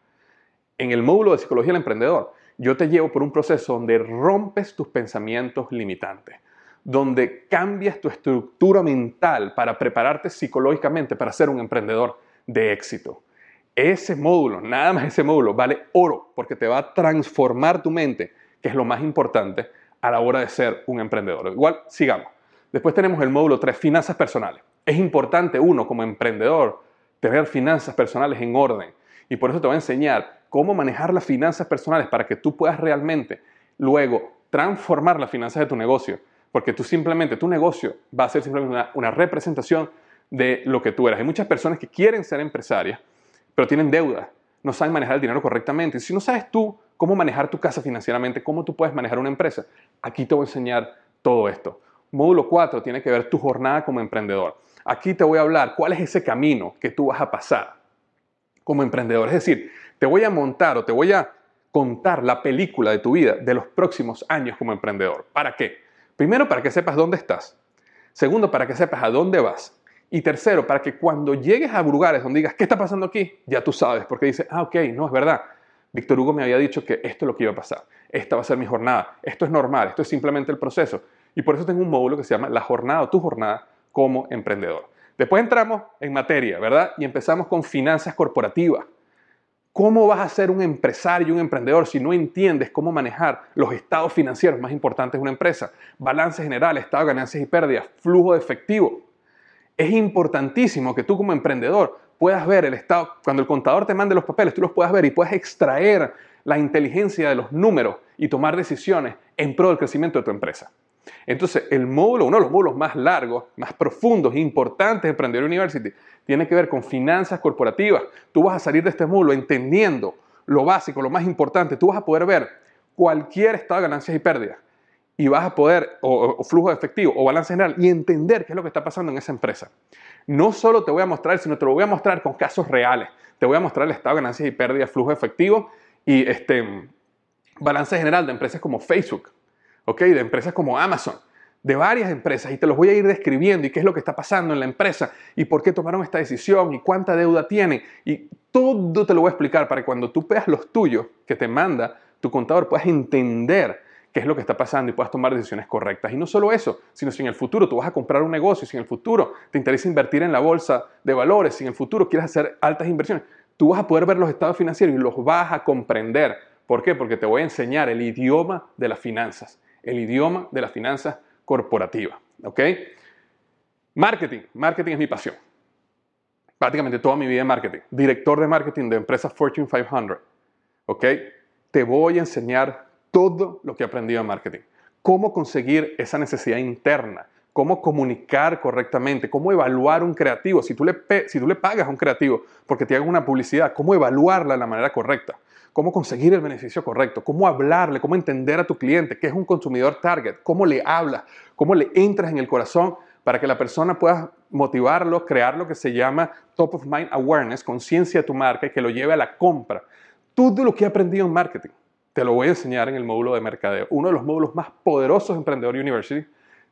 Speaker 1: En el módulo de psicología del emprendedor, yo te llevo por un proceso donde rompes tus pensamientos limitantes donde cambias tu estructura mental para prepararte psicológicamente para ser un emprendedor de éxito. Ese módulo, nada más ese módulo, vale oro porque te va a transformar tu mente, que es lo más importante a la hora de ser un emprendedor. Igual, sigamos. Después tenemos el módulo 3, finanzas personales. Es importante uno como emprendedor tener finanzas personales en orden. Y por eso te voy a enseñar cómo manejar las finanzas personales para que tú puedas realmente luego transformar las finanzas de tu negocio porque tú simplemente, tu negocio va a ser simplemente una, representación de lo que tú eres. Hay muchas personas que quieren ser empresarias, pero tienen deudas, no saben manejar el dinero correctamente. Si no sabes tú cómo manejar tu casa financieramente, cómo tú puedes manejar una empresa, aquí te voy a enseñar todo esto. Módulo 4 tiene que ver tu jornada como emprendedor. Aquí te voy a hablar cuál es ese camino que tú vas a pasar como emprendedor. Es decir, te voy a montar o te voy a contar la película de tu vida de los próximos años como emprendedor. ¿Para qué? Primero, para que sepas dónde estás. Segundo, para que sepas a dónde vas. Y tercero, para que cuando llegues a lugares donde digas, ¿qué está pasando aquí? Ya tú sabes, porque dices, ah, ok, no, es verdad. Víctor Hugo me había dicho que esto es lo que iba a pasar. Esta va a ser mi jornada. Esto es normal, esto es simplemente el proceso. Y por eso tengo un módulo que se llama La jornada o tu jornada como emprendedor. Después entramos en materia, ¿verdad? Y empezamos con finanzas corporativas. ¿Cómo vas a ser un empresario y un emprendedor si no entiendes cómo manejar los estados financieros más importantes de una empresa? Balance general, estado de ganancias y pérdidas, flujo de efectivo. Es importantísimo que tú como emprendedor puedas ver el estado, cuando el contador te mande los papeles, tú los puedas ver y puedas extraer la inteligencia de los números y tomar decisiones en pro del crecimiento de tu empresa. Entonces, el módulo, uno de los módulos más largos, más profundos e importantes de Emprendedor University, tiene que ver con finanzas corporativas. Tú vas a salir de este módulo entendiendo lo básico, lo más importante. Tú vas a poder ver cualquier estado de ganancias y pérdidas y vas a poder, o, flujo de efectivo o balance general, y entender qué es lo que está pasando en esa empresa. No solo te voy a mostrar, sino te lo voy a mostrar con casos reales. Te voy a mostrar el estado de ganancias y pérdidas, flujo de efectivo y este balance general de empresas como Facebook, ¿ok? De empresas como Amazon de varias empresas y te los voy a ir describiendo y qué es lo que está pasando en la empresa y por qué tomaron esta decisión y cuánta deuda tienen y todo te lo voy a explicar para que cuando tú veas los tuyos que te manda tu contador puedas entender qué es lo que está pasando y puedas tomar decisiones correctas. Y no solo eso, sino si en el futuro tú vas a comprar un negocio, si en el futuro te interesa invertir en la bolsa de valores, si en el futuro quieres hacer altas inversiones, tú vas a poder ver los estados financieros y los vas a comprender. ¿Por qué? Porque te voy a enseñar el idioma de las finanzas, el idioma de las finanzas corporativas. ¿Ok? Marketing. Marketing es mi pasión. Prácticamente toda mi vida en marketing. Director de marketing de empresas Fortune 500. ¿Ok? Te voy a enseñar todo lo que he aprendido en marketing. Cómo conseguir esa necesidad interna, cómo comunicar correctamente, cómo evaluar un creativo. Si tú le, si pagas a un creativo porque te haga una publicidad, cómo evaluarla de la manera correcta, cómo conseguir el beneficio correcto, cómo hablarle, cómo entender a tu cliente, qué es un consumidor target, cómo le hablas, cómo le entras en el corazón para que la persona pueda motivarlo, crear lo que se llama top of mind awareness, conciencia de tu marca y que lo lleve a la compra. Todo lo que he aprendido en marketing te lo voy a enseñar en el módulo de mercadeo. Uno de los módulos más poderosos de Emprendedor University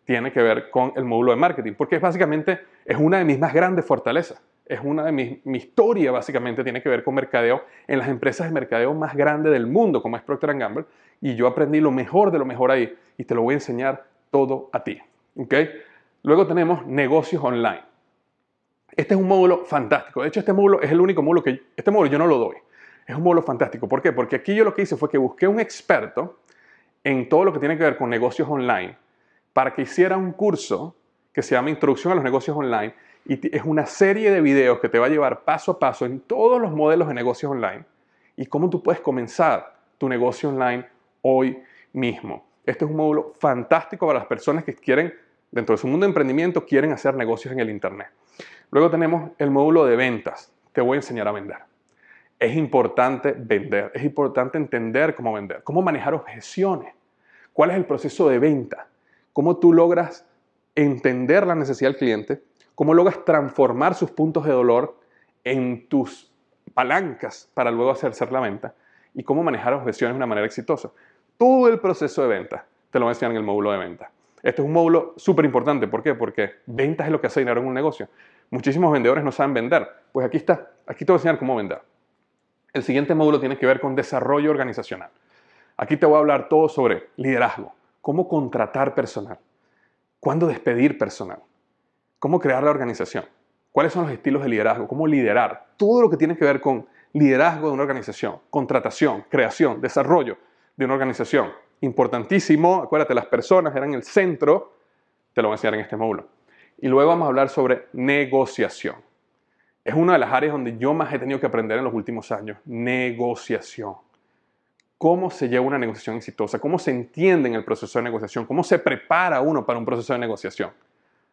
Speaker 1: tiene que ver con el módulo de marketing, porque básicamente es una de mis más grandes fortalezas. Es una de mis, mi historia básicamente tiene que ver con mercadeo en las empresas de mercadeo más grandes del mundo, como es Procter Gamble, y yo aprendí lo mejor de lo mejor ahí y te lo voy a enseñar todo a ti. ¿okay? Luego tenemos negocios online. Este es un módulo fantástico. De hecho, este módulo es el único módulo que este módulo yo no lo doy. Es un módulo fantástico. ¿Por qué? Porque aquí yo lo que hice fue que busqué un experto en todo lo que tiene que ver con negocios online para que hiciera un curso que se llama Introducción a los negocios online y es una serie de videos que te va a llevar paso a paso en todos los modelos de negocios online y cómo tú puedes comenzar tu negocio online hoy mismo. Este es un módulo fantástico para las personas que quieren, dentro de su mundo de emprendimiento, quieren hacer negocios en el Internet. Luego tenemos el módulo de ventas. Te voy a enseñar a vender es importante vender, es importante entender cómo vender, cómo manejar objeciones, cuál es el proceso de venta, cómo tú logras entender la necesidad del cliente, cómo logras transformar sus puntos de dolor en tus palancas para luego hacer ser la venta y cómo manejar objeciones de una manera exitosa. Todo el proceso de venta te lo voy en el módulo de venta. Este es un módulo súper importante. ¿Por qué? Porque ventas es lo que hace dinero en un negocio. Muchísimos vendedores no saben vender. Pues aquí está. Aquí te voy a enseñar cómo vender. El siguiente módulo tiene que ver con desarrollo organizacional. Aquí te voy a hablar todo sobre liderazgo, cómo contratar personal, cuándo despedir personal, cómo crear la organización, cuáles son los estilos de liderazgo, cómo liderar, todo lo que tiene que ver con liderazgo de una organización, contratación, creación, desarrollo de una organización. Importantísimo, acuérdate, las personas eran el centro, te lo voy a enseñar en este módulo. Y luego vamos a hablar sobre negociación es una de las áreas donde yo más he tenido que aprender en los últimos años. Negociación. ¿Cómo se lleva una negociación exitosa? ¿Cómo se entiende en el proceso de negociación? ¿Cómo se prepara uno para un proceso de negociación?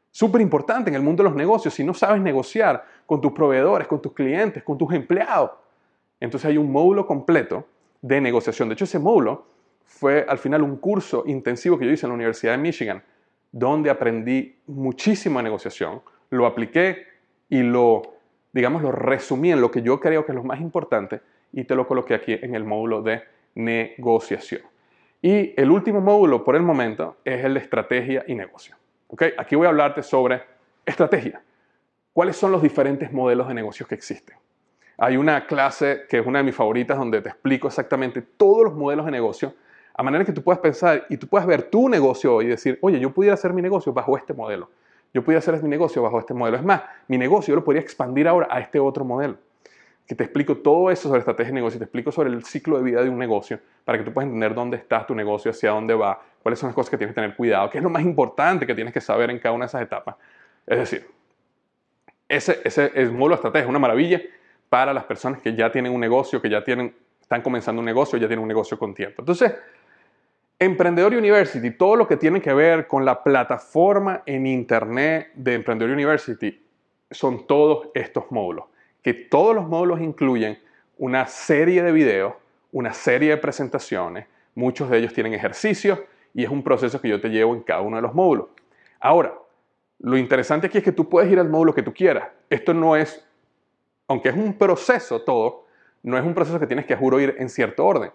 Speaker 1: Súper importante en el mundo de los negocios. Si no sabes negociar con tus proveedores, con tus clientes, con tus empleados, entonces hay un módulo completo de negociación. De hecho, ese módulo fue al final un curso intensivo que yo hice en la Universidad de Michigan, donde aprendí muchísimo de negociación, lo apliqué y lo digamos, lo resumí en lo que yo creo que es lo más importante y te lo coloqué aquí en el módulo de negociación. Y el último módulo por el momento es el de estrategia y negocio. ¿Okay? Aquí voy a hablarte sobre estrategia. ¿Cuáles son los diferentes modelos de negocios que existen? Hay una clase que es una de mis favoritas donde te explico exactamente todos los modelos de negocio, a manera que tú puedas pensar y tú puedas ver tu negocio y decir, oye, yo pudiera hacer mi negocio bajo este modelo. Yo podía hacer mi negocio bajo este modelo. Es más, mi negocio lo podría expandir ahora a este otro modelo. Que te explico todo eso sobre estrategia de negocio, te explico sobre el ciclo de vida de un negocio para que tú puedas entender dónde está tu negocio, hacia dónde va, cuáles son las cosas que tienes que tener cuidado, qué es lo más importante que tienes que saber en cada una de esas etapas. Es decir, ese, ese es módulo de estrategia, es una maravilla para las personas que ya tienen un negocio, que ya tienen, están comenzando un negocio, ya tienen un negocio con tiempo. Entonces, Emprendedor University, todo lo que tiene que ver con la plataforma en Internet de Emprendedor University, son todos estos módulos, que todos los módulos incluyen una serie de videos, una serie de presentaciones, muchos de ellos tienen ejercicios y es un proceso que yo te llevo en cada uno de los módulos. Ahora, lo interesante aquí es que tú puedes ir al módulo que tú quieras. Esto no es, aunque es un proceso todo, no es un proceso que tienes que, juro, ir en cierto orden.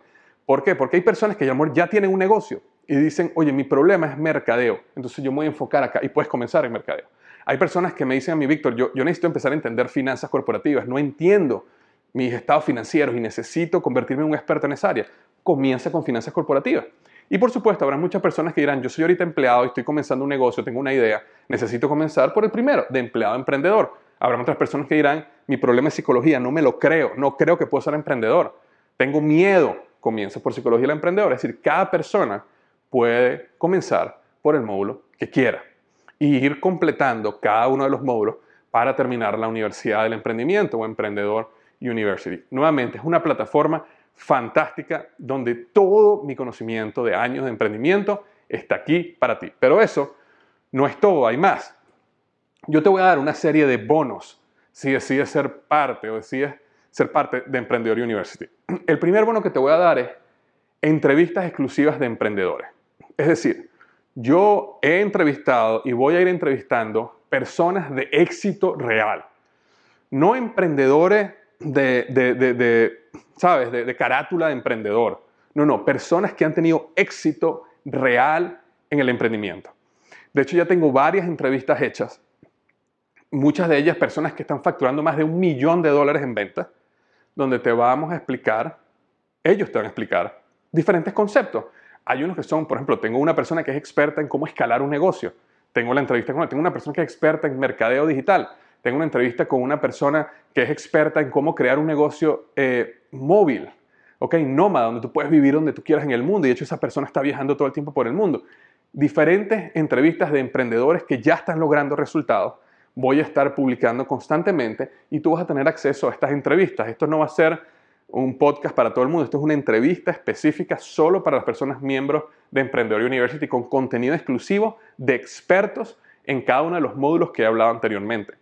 Speaker 1: ¿Por qué? Porque hay personas que ya tienen un negocio y dicen, oye, mi problema es mercadeo, entonces yo me voy a enfocar acá y puedes comenzar en mercadeo. Hay personas que me dicen a mí, Víctor, yo, yo necesito empezar a entender finanzas corporativas, no entiendo mis estados financieros y necesito convertirme en un experto en esa área. Comienza con finanzas corporativas. Y por supuesto, habrá muchas personas que dirán, yo soy ahorita empleado y estoy comenzando un negocio, tengo una idea, necesito comenzar por el primero, de empleado a emprendedor. Habrá otras personas que dirán, mi problema es psicología, no me lo creo, no creo que puedo ser emprendedor, tengo miedo, comienza por psicología del emprendedor. Es decir, cada persona puede comenzar por el módulo que quiera y ir completando cada uno de los módulos para terminar la Universidad del Emprendimiento o Emprendedor University. Nuevamente, es una plataforma fantástica donde todo mi conocimiento de años de emprendimiento está aquí para ti. Pero eso no es todo, hay más. Yo te voy a dar una serie de bonos si decides ser parte o decides ser parte de Emprendedor University. El primer bono que te voy a dar es entrevistas exclusivas de emprendedores. Es decir, yo he entrevistado y voy a ir entrevistando personas de éxito real. No emprendedores de, de, ¿sabes?, de, carátula de emprendedor. No, no, personas que han tenido éxito real en el emprendimiento. De hecho, ya tengo varias entrevistas hechas, muchas de ellas personas que están facturando más de un millón de dólares en ventas, donde te vamos a explicar, ellos te van a explicar diferentes conceptos. Hay unos que son, por ejemplo, tengo una persona que es experta en cómo escalar un negocio. Tengo la entrevista con él. Tengo una persona que es experta en mercadeo digital. Tengo una entrevista con una persona que es experta en cómo crear un negocio eh, móvil, ¿ok? Nómada, donde tú puedes vivir donde tú quieras en el mundo. Y de hecho esa persona está viajando todo el tiempo por el mundo. Diferentes entrevistas de emprendedores que ya están logrando resultados. Voy a estar publicando constantemente y tú vas a tener acceso a estas entrevistas. Esto no va a ser un podcast para todo el mundo. Esto es una entrevista específica solo para las personas miembros de Emprendedor University con contenido exclusivo de expertos en cada uno de los módulos que he hablado anteriormente.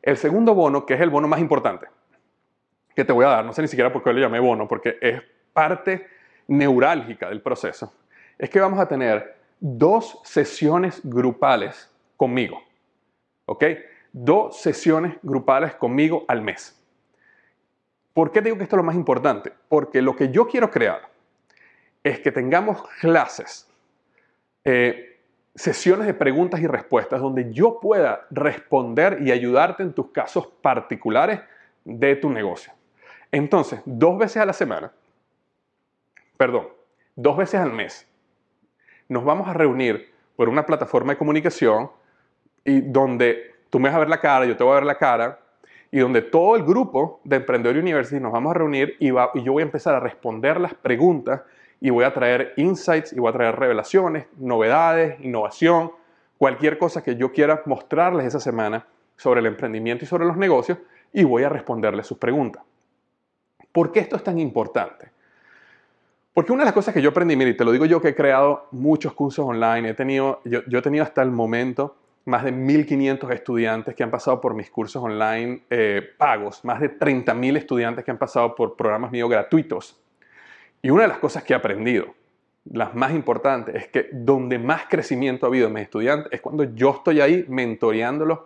Speaker 1: El segundo bono, que es el bono más importante, que te voy a dar, no sé ni siquiera por qué lo llamé bono, porque es parte neurálgica del proceso, es que vamos a tener dos sesiones grupales conmigo. ¿Ok? Dos sesiones grupales conmigo al mes. ¿Por qué digo que esto es lo más importante? Porque lo que yo quiero crear es que tengamos clases, eh, sesiones de preguntas y respuestas donde yo pueda responder y ayudarte en tus casos particulares de tu negocio. Entonces, dos veces a la semana, perdón, dos veces al mes, nos vamos a reunir por una plataforma de comunicación y donde tú me vas a ver la cara, yo te voy a ver la cara, y donde todo el grupo de Emprendedor University nos vamos a reunir y, y yo voy a empezar a responder las preguntas y voy a traer insights y voy a traer revelaciones, novedades, innovación, cualquier cosa que yo quiera mostrarles esa semana sobre el emprendimiento y sobre los negocios y voy a responderles sus preguntas. ¿Por qué esto es tan importante? Porque una de las cosas que yo aprendí, mire, te lo digo yo que he creado muchos cursos online, he tenido, yo, yo he tenido hasta el momento más de 1.500 estudiantes que han pasado por mis cursos online eh, pagos, más de 30.000 estudiantes que han pasado por programas míos gratuitos y una de las cosas que he aprendido, las más importantes, es que donde más crecimiento ha habido en mis estudiantes es cuando yo estoy ahí mentoreándolos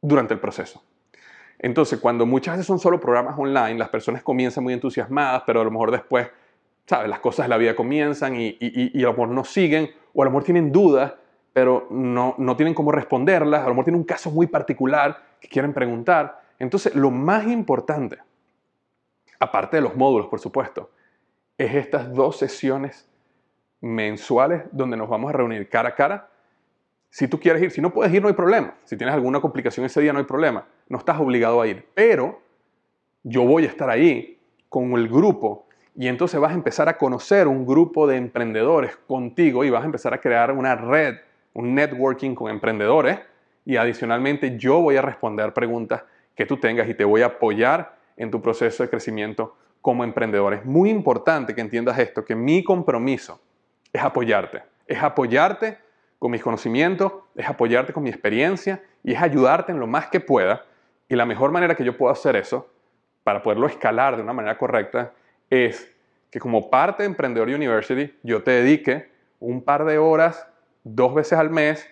Speaker 1: durante el proceso. Entonces, cuando muchas veces son solo programas online, las personas comienzan muy entusiasmadas, pero a lo mejor después, ¿sabes? Las cosas de la vida comienzan y, y, y a lo mejor no siguen, o a lo mejor tienen dudas, pero no, no tienen cómo responderlas, a lo mejor tienen un caso muy particular que quieren preguntar. Entonces, lo más importante, aparte de los módulos, por supuesto, es estas dos sesiones mensuales donde nos vamos a reunir cara a cara. Si tú quieres ir, si no puedes ir, no hay problema. Si tienes alguna complicación ese día, no hay problema. No estás obligado a ir. Pero yo voy a estar ahí con el grupo y entonces vas a empezar a conocer un grupo de emprendedores contigo y vas a empezar a crear una red, un networking con emprendedores y adicionalmente yo voy a responder preguntas que tú tengas y te voy a apoyar en tu proceso de crecimiento como emprendedor. Es muy importante que entiendas esto, que mi compromiso es apoyarte. Es apoyarte con mis conocimientos, es apoyarte con mi experiencia y es ayudarte en lo más que pueda. Y la mejor manera que yo puedo hacer eso, para poderlo escalar de una manera correcta, es que como parte de Emprendedor University yo te dedique un par de horas, dos veces al mes,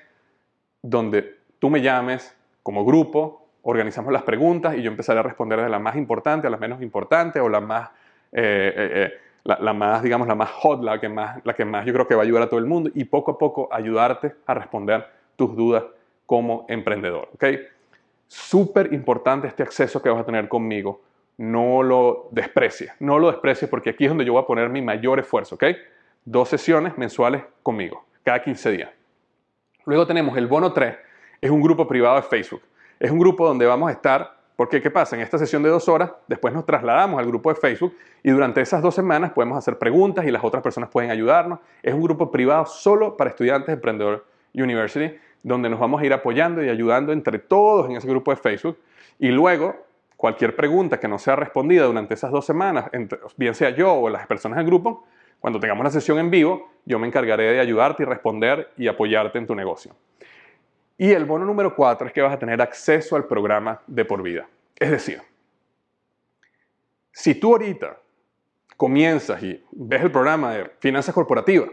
Speaker 1: donde tú me llames como grupo organizamos las preguntas y yo empezaré a responder de la más importante a la menos importante o la más, eh, eh, eh, la, más, digamos, la más hot, la que más, la que más yo creo que va a ayudar a todo el mundo y poco a poco ayudarte a responder tus dudas como emprendedor. ¿ok? Súper importante este acceso que vas a tener conmigo. No lo desprecies, no lo desprecies porque aquí es donde yo voy a poner mi mayor esfuerzo, ¿ok? dos sesiones mensuales conmigo, cada 15 días. Luego tenemos el bono 3, es un grupo privado de Facebook. Es un grupo donde vamos a estar, porque ¿qué pasa? En esta sesión de dos horas, después nos trasladamos al grupo de Facebook y durante esas dos semanas podemos hacer preguntas y las otras personas pueden ayudarnos. Es un grupo privado solo para estudiantes de Emprendedor University, donde nos vamos a ir apoyando y ayudando entre todos en ese grupo de Facebook. Y luego, cualquier pregunta que no sea respondida durante esas dos semanas, bien sea yo o las personas del grupo, cuando tengamos la sesión en vivo, yo me encargaré de ayudarte y responder y apoyarte en tu negocio. Y el bono número cuatro es que vas a tener acceso al programa de por vida. Es decir, si tú ahorita comienzas y ves el programa de finanzas corporativas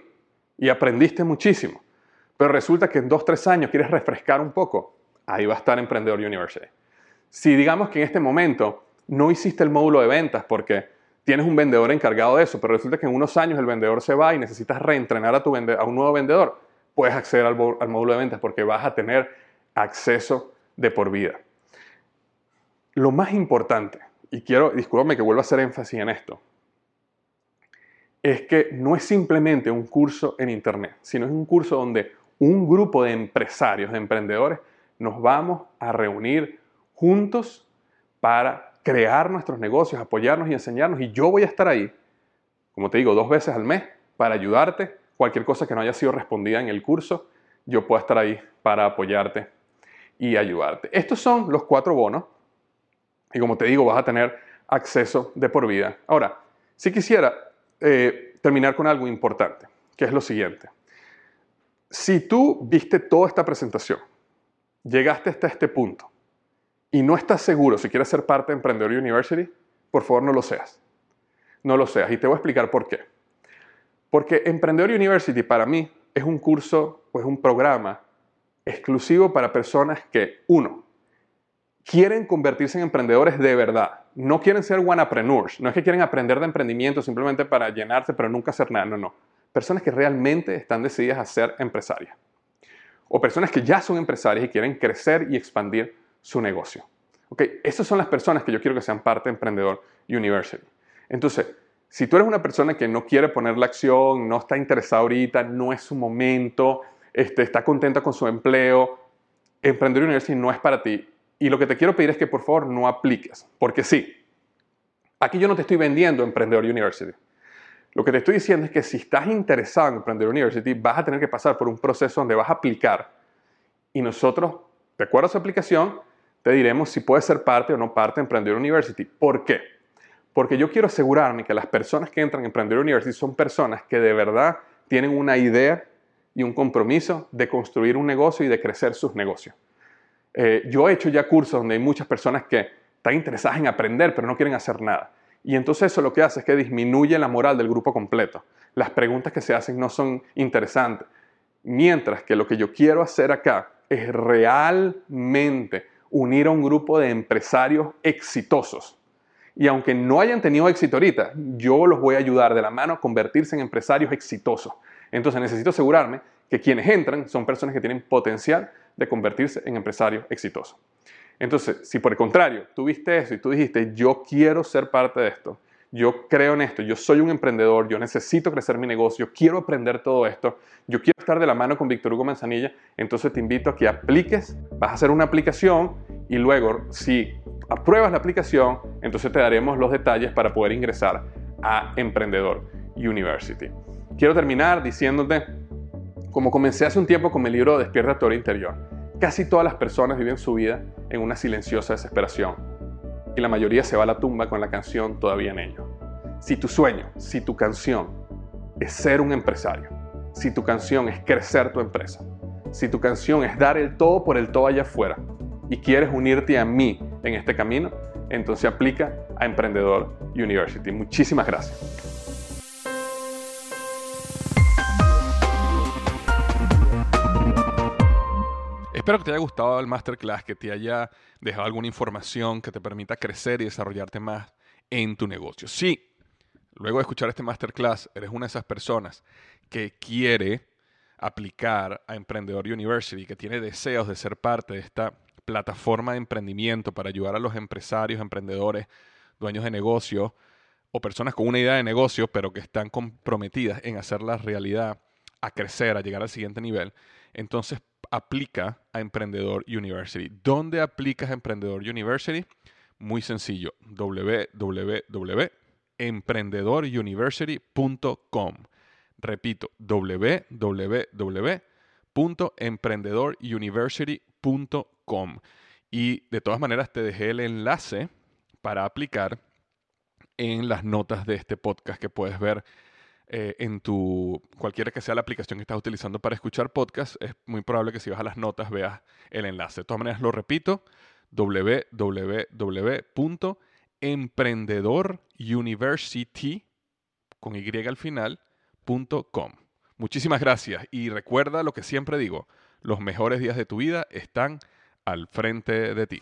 Speaker 1: y aprendiste muchísimo, pero resulta que en dos, tres años quieres refrescar un poco, ahí va a estar Emprendedor University. Si digamos que en este momento no hiciste el módulo de ventas porque tienes un vendedor encargado de eso, pero resulta que en unos años el vendedor se va y necesitas reentrenar a, tu a un nuevo vendedor, puedes acceder al, módulo de ventas porque vas a tener acceso de por vida. Lo más importante, y quiero, discúlpame que vuelva a hacer énfasis en esto, es que no es simplemente un curso en Internet, sino es un curso donde un grupo de empresarios, de emprendedores, nos vamos a reunir juntos para crear nuestros negocios, apoyarnos y enseñarnos. Y yo voy a estar ahí, como te digo, dos veces al mes para ayudarte cualquier cosa que no haya sido respondida en el curso, yo puedo estar ahí para apoyarte y ayudarte. Estos son los cuatro bonos y como te digo, vas a tener acceso de por vida. Ahora, si quisiera eh, terminar con algo importante, que es lo siguiente. Si tú viste toda esta presentación, llegaste hasta este punto y no estás seguro si quieres ser parte de Emprendedor University, por favor no lo seas. No lo seas y te voy a explicar por qué. Porque Emprendedor University para mí es un curso o es un programa exclusivo para personas que, uno, quieren convertirse en emprendedores de verdad. No quieren ser wanapreneurs. No es que quieren aprender de emprendimiento simplemente para llenarse, pero nunca hacer nada. No, no. Personas que realmente están decididas a ser empresarias. O personas que ya son empresarias y quieren crecer y expandir su negocio. ¿Ok? Esas son las personas que yo quiero que sean parte de Emprendedor University. Entonces, si tú eres una persona que no quiere poner la acción, no está interesada ahorita, no es su momento, este, está contenta con su empleo, Emprender University no es para ti. Y lo que te quiero pedir es que por favor no apliques, porque sí, aquí yo no te estoy vendiendo Emprendedor University. Lo que te estoy diciendo es que si estás interesado en Emprendedor University, vas a tener que pasar por un proceso donde vas a aplicar y nosotros, de acuerdo a esa aplicación, te diremos si puedes ser parte o no parte de Emprendedor University. ¿Por qué? Porque yo quiero asegurarme que las personas que entran en Emprendedor University son personas que de verdad tienen una idea y un compromiso de construir un negocio y de crecer sus negocios. Eh, yo he hecho ya cursos donde hay muchas personas que están interesadas en aprender, pero no quieren hacer nada. Y entonces eso lo que hace es que disminuye la moral del grupo completo. Las preguntas que se hacen no son interesantes. Mientras que lo que yo quiero hacer acá es realmente unir a un grupo de empresarios exitosos y aunque no hayan tenido éxito ahorita, yo los voy a ayudar de la mano a convertirse en empresarios exitosos. Entonces necesito asegurarme que quienes entran son personas que tienen potencial de convertirse en empresarios exitosos. Entonces, si por el contrario tú viste eso y tú dijiste, yo quiero ser parte de esto, yo creo en esto, yo soy un emprendedor, yo necesito crecer mi negocio, quiero aprender todo esto, yo quiero estar de la mano con Víctor Hugo Manzanilla, entonces te invito a que apliques, vas a hacer una aplicación y luego si apruebas la aplicación, entonces te daremos los detalles para poder ingresar a Emprendedor University. Quiero terminar diciéndote, como comencé hace un tiempo con mi libro Despierta tu interior, casi todas las personas viven su vida en una silenciosa desesperación y la mayoría se va a la tumba con la canción todavía en ello. Si tu sueño, si tu canción es ser un empresario, si tu canción es crecer tu empresa, si tu canción es dar el todo por el todo allá afuera y quieres unirte a mí en este camino, entonces aplica a Emprendedor University. Muchísimas gracias. Espero que te haya gustado el masterclass, que te haya dejado alguna información que te permita crecer y desarrollarte más en tu negocio. Si luego de escuchar este masterclass eres una de esas personas que quiere aplicar a Emprendedor University, que tiene deseos de ser parte de esta plataforma de emprendimiento para ayudar a los empresarios, emprendedores, dueños de negocio o personas con una idea de negocio, pero que están comprometidas en hacer la realidad, a crecer, a llegar al siguiente nivel, entonces aplica a Emprendedor University. ¿Dónde aplicas a Emprendedor University? Muy sencillo, www.emprendedoruniversity.com. Repito, www.emprendedoruniversity.com. Y de todas maneras te dejé el enlace para aplicar en las notas de este podcast que puedes ver eh, en tu, cualquiera que sea la aplicación que estás utilizando para escuchar podcast, es muy probable que si vas a las notas veas el enlace. De todas maneras, lo repito, www.emprendedoruniversity con Y al final, Muchísimas gracias y recuerda lo que siempre digo, los mejores días de tu vida están al frente de ti.